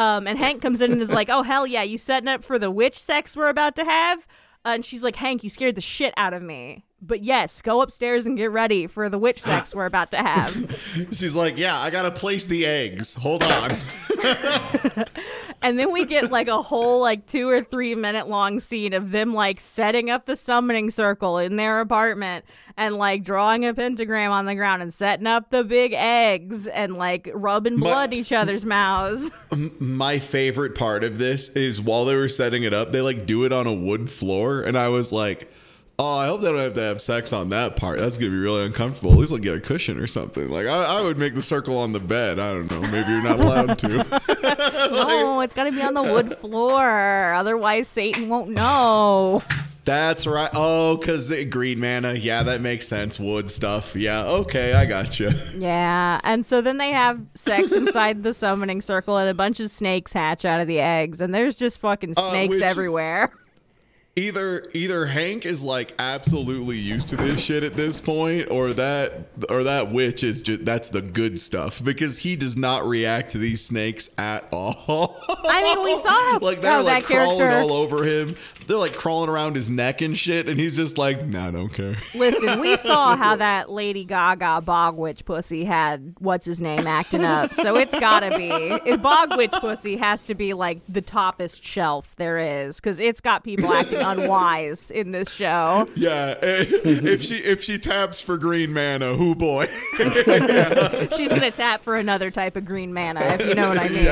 Um, and Hank comes in and is like, "Oh hell yeah, you setting up for the witch sex we're about to have?" Uh, and she's like, "Hank, you scared the shit out of me." But yes, go upstairs and get ready for the witch sex we're about to have. (laughs) She's like, yeah, I gotta place the eggs. Hold on. (laughs) and then we get like a whole like two or three minute long scene of them like setting up the summoning circle in their apartment and like drawing a pentagram on the ground and setting up the big eggs and like rubbing blood each other's mouths. (laughs) My favorite part of this is while they were setting it up, they like do it on a wood floor, and I was like. Oh, I hope they don't have to have sex on that part. That's gonna be really uncomfortable. At least I'll get a cushion or something. Like I, I would make the circle on the bed. I don't know. Maybe you're not allowed to. (laughs) (laughs) no, it's gotta be on the wood floor. Otherwise, Satan won't know. That's right. Oh, because green mana. Yeah, that makes sense. Wood stuff. Yeah. Okay, I got you. (laughs) Yeah, and so then they have sex inside the summoning circle, and a bunch of snakes hatch out of the eggs, and there's just fucking Uh, snakes which- everywhere. Either either Hank is like absolutely used to this shit at this point, or that or that witch is just that's the good stuff because he does not react to these snakes at all. I mean, we saw how (laughs) like they're like that crawling character. all over him. They're like crawling around his neck and shit, and he's just like, nah, I don't care. (laughs) Listen, we saw how that Lady Gaga bog witch pussy had what's his name acting up, so it's gotta be. If bog witch pussy has to be like the toppest shelf there is, because it's got people acting unwise in this show. Yeah, eh, (laughs) if she if she taps for green mana, who boy? (laughs) She's gonna tap for another type of green mana, if you know what I mean.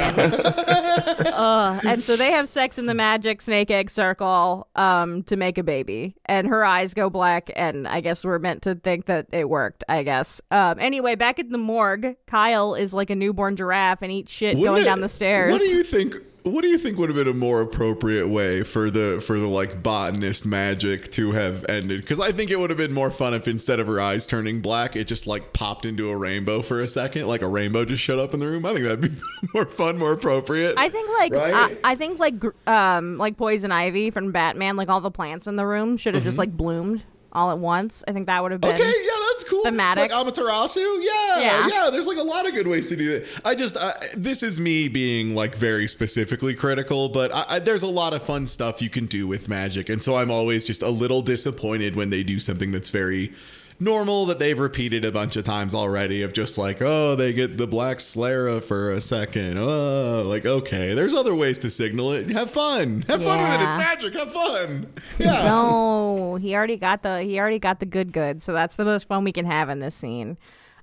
uh, (laughs) and so they have sex in the magic snake egg circle um, to make a baby, and her eyes go black, and I guess we're meant to think that it worked. I guess. Um, anyway, back at the morgue, Kyle is like a newborn giraffe and eats shit Wouldn't going it- down the stairs. What do you think? What do you think would have been a more appropriate way for the for the like botanist magic to have ended? Because I think it would have been more fun if instead of her eyes turning black, it just like popped into a rainbow for a second, like a rainbow just showed up in the room. I think that'd be (laughs) more fun, more appropriate. I think like Right? I, I think like um like poison ivy from Batman, like all the plants in the room should have just like bloomed all at once. I think that would have been. Okay, yeah, that's cool. thematic. Like Amaterasu, yeah, Yeah. yeah, There's like a lot of good ways to do that. I just, I, this is me being like very specifically critical, but I, I, there's a lot of fun stuff you can do with magic, and so I'm always just a little disappointed when they do something that's very normal that they've repeated a bunch of times already. Of just like, oh, they get the black sclera for a second. Oh, like okay, there's other ways to signal it. Have fun, have fun with it. It's magic. Have fun. (laughs) Yeah. No, he already got the he already got the good good. So that's the most fun we can have in this scene.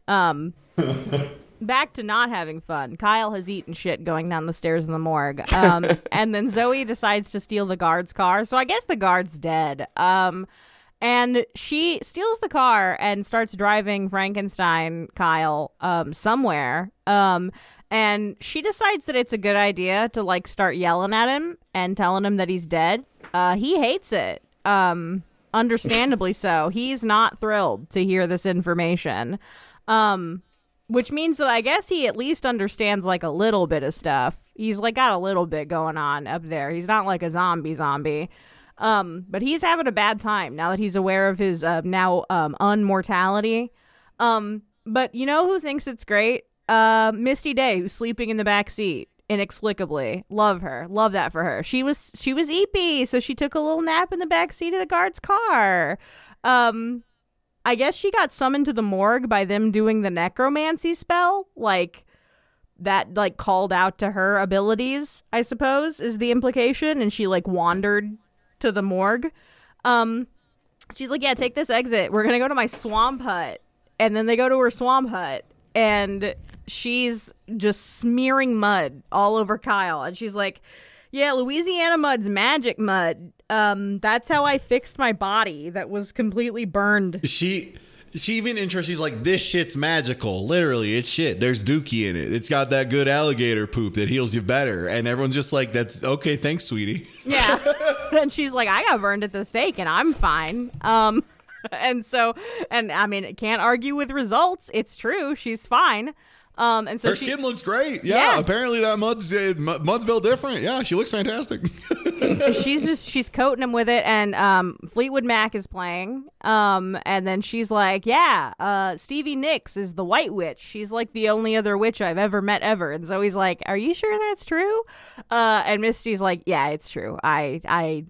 Um (laughs) back to not having fun. Kyle has eaten shit going down the stairs in the morgue. Um (laughs) and then Zoe decides to steal the guard's car. So I guess the guard's dead. Um and she steals the car and starts driving Frankenstein Kyle um somewhere. Um and she decides that it's a good idea to like start yelling at him and telling him that he's dead. Uh he hates it. Um understandably so. He's not thrilled to hear this information. Um which means that I guess he at least understands like a little bit of stuff. He's like got a little bit going on up there. He's not like a zombie zombie. Um, but he's having a bad time now that he's aware of his uh, now um unmortality. Um, but you know who thinks it's great? Uh, Misty Day, who's sleeping in the back seat inexplicably. Love her. Love that for her. She was she was eepy, so she took a little nap in the back seat of the guard's car. Um, I guess she got summoned to the morgue by them doing the necromancy spell, like that like called out to her abilities, I suppose, is the implication, and she like wandered to the morgue. Um she's like, "Yeah, take this exit. We're gonna go to my swamp hut." And then they go to her swamp hut, and she's just smearing mud all over Kyle, and she's like, "Yeah, Louisiana mud's magic mud. Um, that's how I fixed my body that was completely burned." She she even intros. She's like, "This shit's magical. Literally, it's shit. There's dookie in it. It's got that good alligator poop that heals you better." And everyone's just like, "That's okay. Thanks, sweetie." Yeah. (laughs) (laughs) and she's like, I got burned at the stake and I'm fine. Um (laughs) and so and I mean, can't argue with results. It's true. She's fine. Um and so Her she, skin looks great. Yeah, Yeah. apparently that mud's uh, mud's built different. Yeah, she looks fantastic. (laughs) she's just she's coating him with it and um Fleetwood Mac is playing. Um and then she's like, "Yeah, uh Stevie Nicks is the white witch. She's like the only other witch I've ever met ever." And Zoe's like, "Are you sure that's true?" Uh and Misty's like, "Yeah, it's true. I I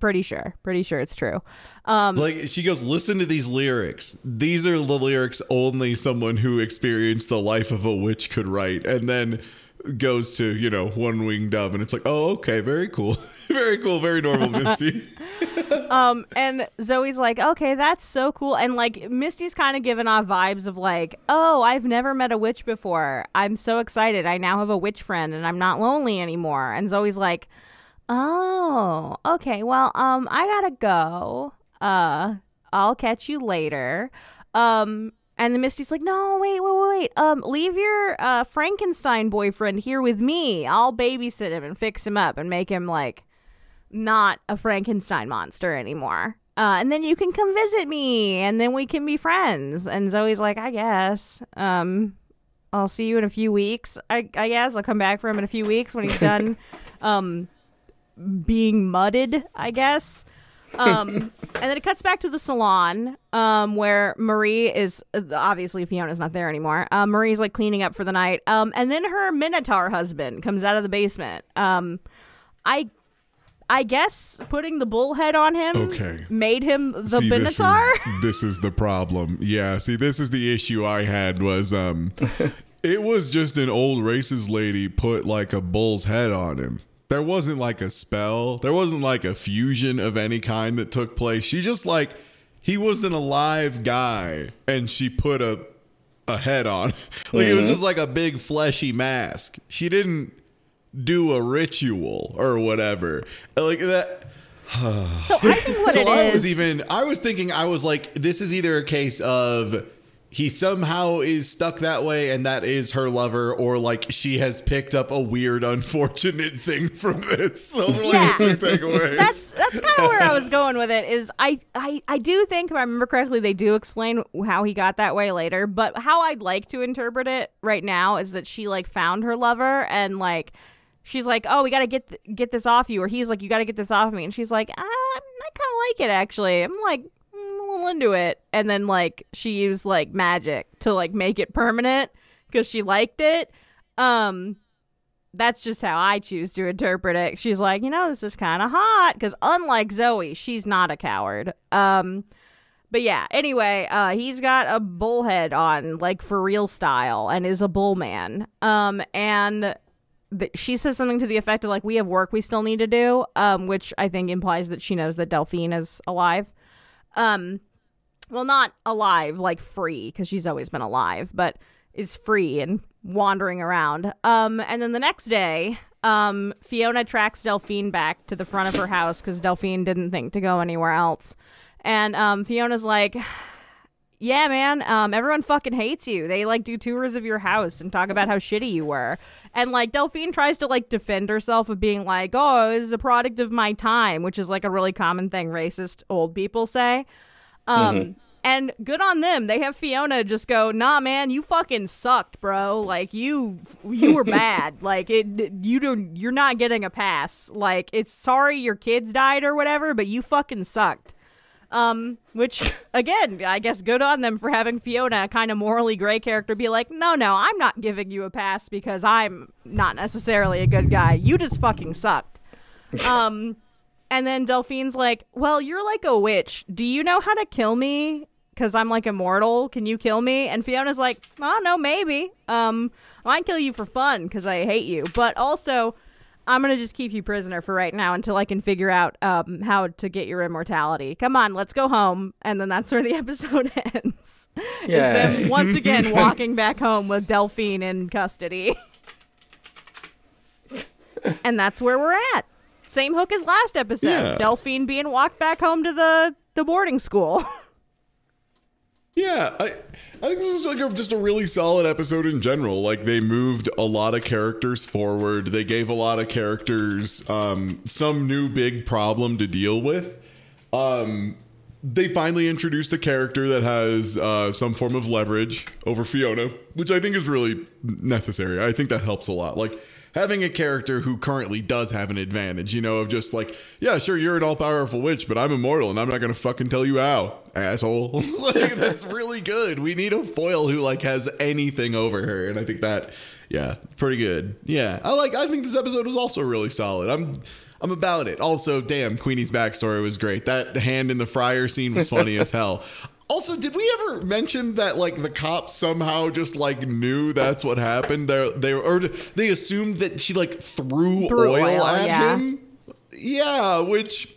pretty sure. Pretty sure it's true." Um like she goes, listen to these lyrics. These are the lyrics only someone who experienced the life of a witch could write, and then goes to you know one winged dove, and it's like, oh okay, very cool, (laughs) very cool, very normal, Misty. (laughs) (laughs) Um, and Zoe's like, okay, that's so cool. And like, Misty's kind of giving off vibes of like, oh, I've never met a witch before. I'm so excited. I now have a witch friend and I'm not lonely anymore. And Zoe's like, oh, okay, well, um, I gotta go. Uh, I'll catch you later. Um, and the Misty's like, no, wait, wait, wait, wait. Um, leave your uh, Frankenstein boyfriend here with me. I'll babysit him and fix him up and make him like not a Frankenstein monster anymore. Uh, and then you can come visit me, and then we can be friends. And Zoe's like, I guess. Um, I'll see you in a few weeks. I, I guess I'll come back for him in a few weeks when he's done, (laughs) um, being mudded. I guess. Um, (laughs) and then it cuts back to the salon, um, where Marie is obviously Fiona's not there anymore. Um, Marie's like cleaning up for the night. Um, and then her Minotaur husband comes out of the basement. Um, I I guess putting the bull head on him Okay. made him the see, this Minotaur. is (laughs) this is the problem. Yeah, see, this is the issue I had was um, (laughs) it was just an old racist lady put like a bull's head on him. There wasn't like a spell. There wasn't like a fusion of any kind that took place. She just like he was an alive guy, and she put a a head on. (laughs) like it was mm-hmm. just like a big fleshy mask. She didn't do a ritual or whatever. Like that. (sighs) so I think what So it I is. was even I was thinking I was like this is either a case of he somehow is stuck that way and that is her lover or like she has picked up a weird unfortunate (laughs) thing from this. (laughs) So Yeah. that's that's kind of where I was going with it. Is I, I I do think if I remember correctly, they do explain how he got that way later. But how I'd like to interpret it right now is that she like found her lover and like she's like, oh, we got to get th- get this off you, or he's like, you got to get this off me, and she's like, ah, I kind of like it actually. I'm like. Little into it and then like she used like magic to like make it permanent because she liked it um that's just how I choose to interpret it. She's like, you know, this is kind of hot because unlike Zoe, she's not a coward. Um, but yeah. Anyway, uh, he's got a bullhead on, like for real style, and is a bull man. Um, and th- she says something to the effect of like, "We have work we still need to do," um, which I think implies that she knows that Delphine is alive. Um, well, not alive, like free, because she's always been alive, but is free and wandering around. Um, and then the next day, um, Fiona tracks Delphine back to the front of her house because Delphine didn't think to go anywhere else. And um, Fiona's like, yeah, man, um, everyone fucking hates you. They like do tours of your house and talk about how shitty you were. And like Delphine tries to like defend herself of being like, oh, it was a product of my time, which is like a really common thing racist old people say. Um, and good on them. They have Fiona just go, nah, man, you fucking sucked, bro. Like you, you were (laughs) bad. Like it, you don't, you're not getting a pass. Like it's sorry your kids died or whatever, but you fucking sucked. Um, which again, I guess good on them for having Fiona, a kind of morally gray character, be like, no, no, I'm not giving you a pass because I'm not necessarily a good guy. You just fucking sucked. (laughs) Um, and then Delphine's like, well, you're like a witch. Do you know how to kill me? Because I'm like immortal. Can you kill me? And Fiona's like, oh, no, maybe. Um, I might kill you for fun because I hate you. But also, I'm gonna just keep you prisoner for right now until I can figure out um, how to get your immortality. Come on, let's go home, and then that's where the (laughs) episode ends. Yeah. Is them once again (laughs) walking back home with Delphine in custody, (laughs) and that's where we're at. Same hook as last episode. Yeah. Delphine being walked back home to the the boarding school. Yeah, I, I think this is like a, just a really solid episode in general. Like they moved a lot of characters forward. They gave a lot of characters um, some new big problem to deal with. Um, they finally introduced a character that has uh, some form of leverage over Fiona, which I think is really necessary. I think that helps a lot. Like having a character who currently does have an advantage, you know, of just like, yeah, sure, you're an all powerful witch, but I'm immortal and I'm not gonna fucking tell you how, asshole. (laughs) like that's really good. We need a foil who like has anything over her, and I think that, yeah, pretty good. Yeah, I like. I think this episode was also really solid. I'm. I'm about it. Also, damn, Queenie's backstory was great. That hand in the fryer scene was funny as (laughs) hell. Also, did we ever mention that like the cops somehow just like knew that's what happened? They they or they assumed that she like threw, Threw oil, oil, at yeah. him. Yeah, which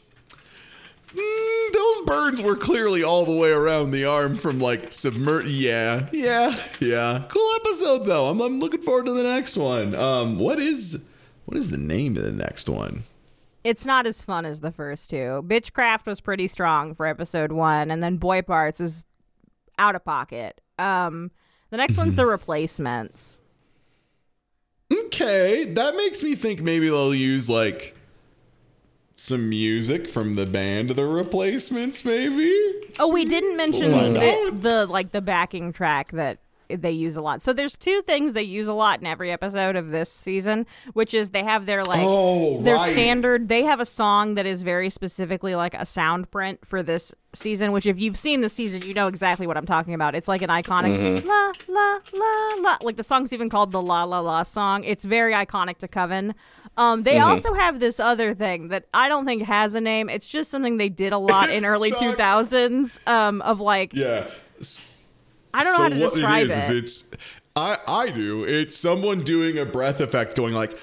mm, those burns were clearly all the way around the arm from like submer. Yeah, yeah, yeah. Cool episode though. I'm I'm looking forward to the next one. Um, what is what is the name of the next one? It's not as fun as the first two. Bitchcraft was pretty strong for episode one, and then Boy Parts is out of pocket. Um, the next one's (laughs) the replacements. Okay, that makes me think maybe they'll use like some music from the band The Replacements, maybe. Oh, we didn't mention the, the like the backing track that they use a lot. So there's two things they use a lot in every episode of this season, which is they have their like Oh, their right. standard. They have a song that is very specifically like a sound print for this season. Which if you've seen the season, you know exactly what I'm talking about. It's like an iconic Mm-hmm. la la la la. Like the song's even called the la la la song. It's very iconic to Coven. Um, they Mm-hmm. also have this other thing that I don't think has a name. It's just something they did a lot (laughs) It in early sucks. 2000s. Um, of like Yeah. S- I don't know so how to what describe it is, it. is it's I I do. It's someone doing a breath effect going like (sighs)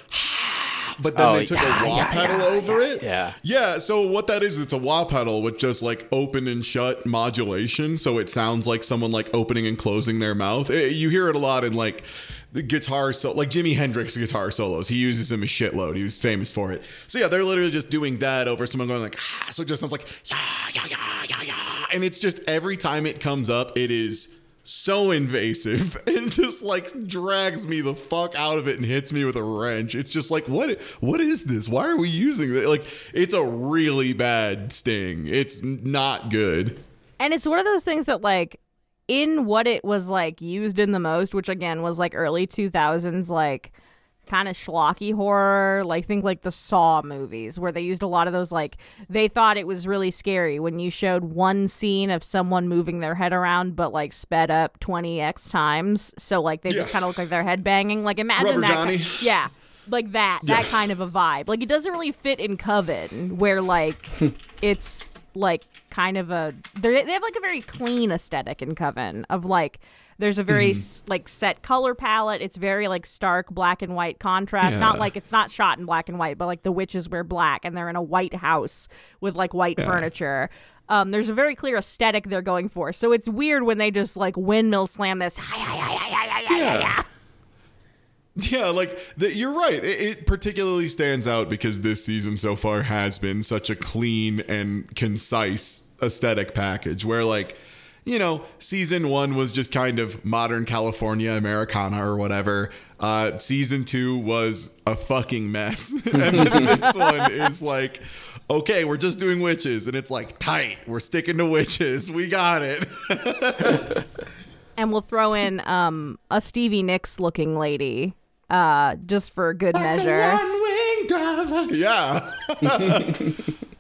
but then Oh, they took yeah, a wah yeah, pedal yeah, over yeah, it. yeah. Yeah, so what that is, it's a wah pedal with just like open and shut modulation, so it sounds like someone like opening and closing their mouth. Eh, You hear it a lot in like the guitar so like Jimi Hendrix guitar solos. He uses them a shitload. He was famous for it. So yeah, they're literally just doing that over someone going like ah, (sighs) so it just sounds like yeah, yeah, yeah, yeah, yeah. And it's just every time it comes up, it is so invasive (laughs) and just like drags me the fuck out of it and hits me with a wrench. It's just like what what is this? Why are we using it? Like it's a really bad sting. It's not good. and it's one of those things that like in what it was like used in the most, which again was like early 2000s like kind of schlocky horror, like think like the Saw movies where they used a lot of those like they thought it was really scary when you showed one scene of someone moving their head around but like sped up 20x times. So like they just kind of look like their head banging. Like imagine Rubber that Johnny. ki- yeah. Like that, that kind of a vibe. Like it doesn't really fit in Coven, where like hmm. it's like kind of a they they have like a very clean aesthetic in Coven of like there's a very s like set color palette. It's very like stark black and white contrast. Not like it's not shot in black and white, but like the witches wear black and they're in a white house with like white furniture. Um, there's a very clear aesthetic they're going for. So it's weird when they just like windmill slam this. Hi, hi, hi, hi, hi, hi, hi, Yeah. (laughs) Yeah, like the, you're right. It, it particularly stands out because this season so far has been such a clean and concise aesthetic package. Where like, you know, season one was just kind of modern California Americana or whatever. Uh, season two was a fucking mess, (laughs) and then this one is like. Okay, we're just doing witches, and it's like tight. We're sticking to witches. We got it. and we'll throw in um a Stevie Nicks looking lady, uh, just for good measure. One-winged dove. Yeah. (laughs)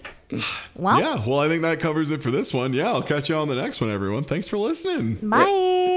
Well, Yeah, well, I think that covers it for this one. Yeah, I'll catch you on the next one, everyone. Thanks for listening. bye.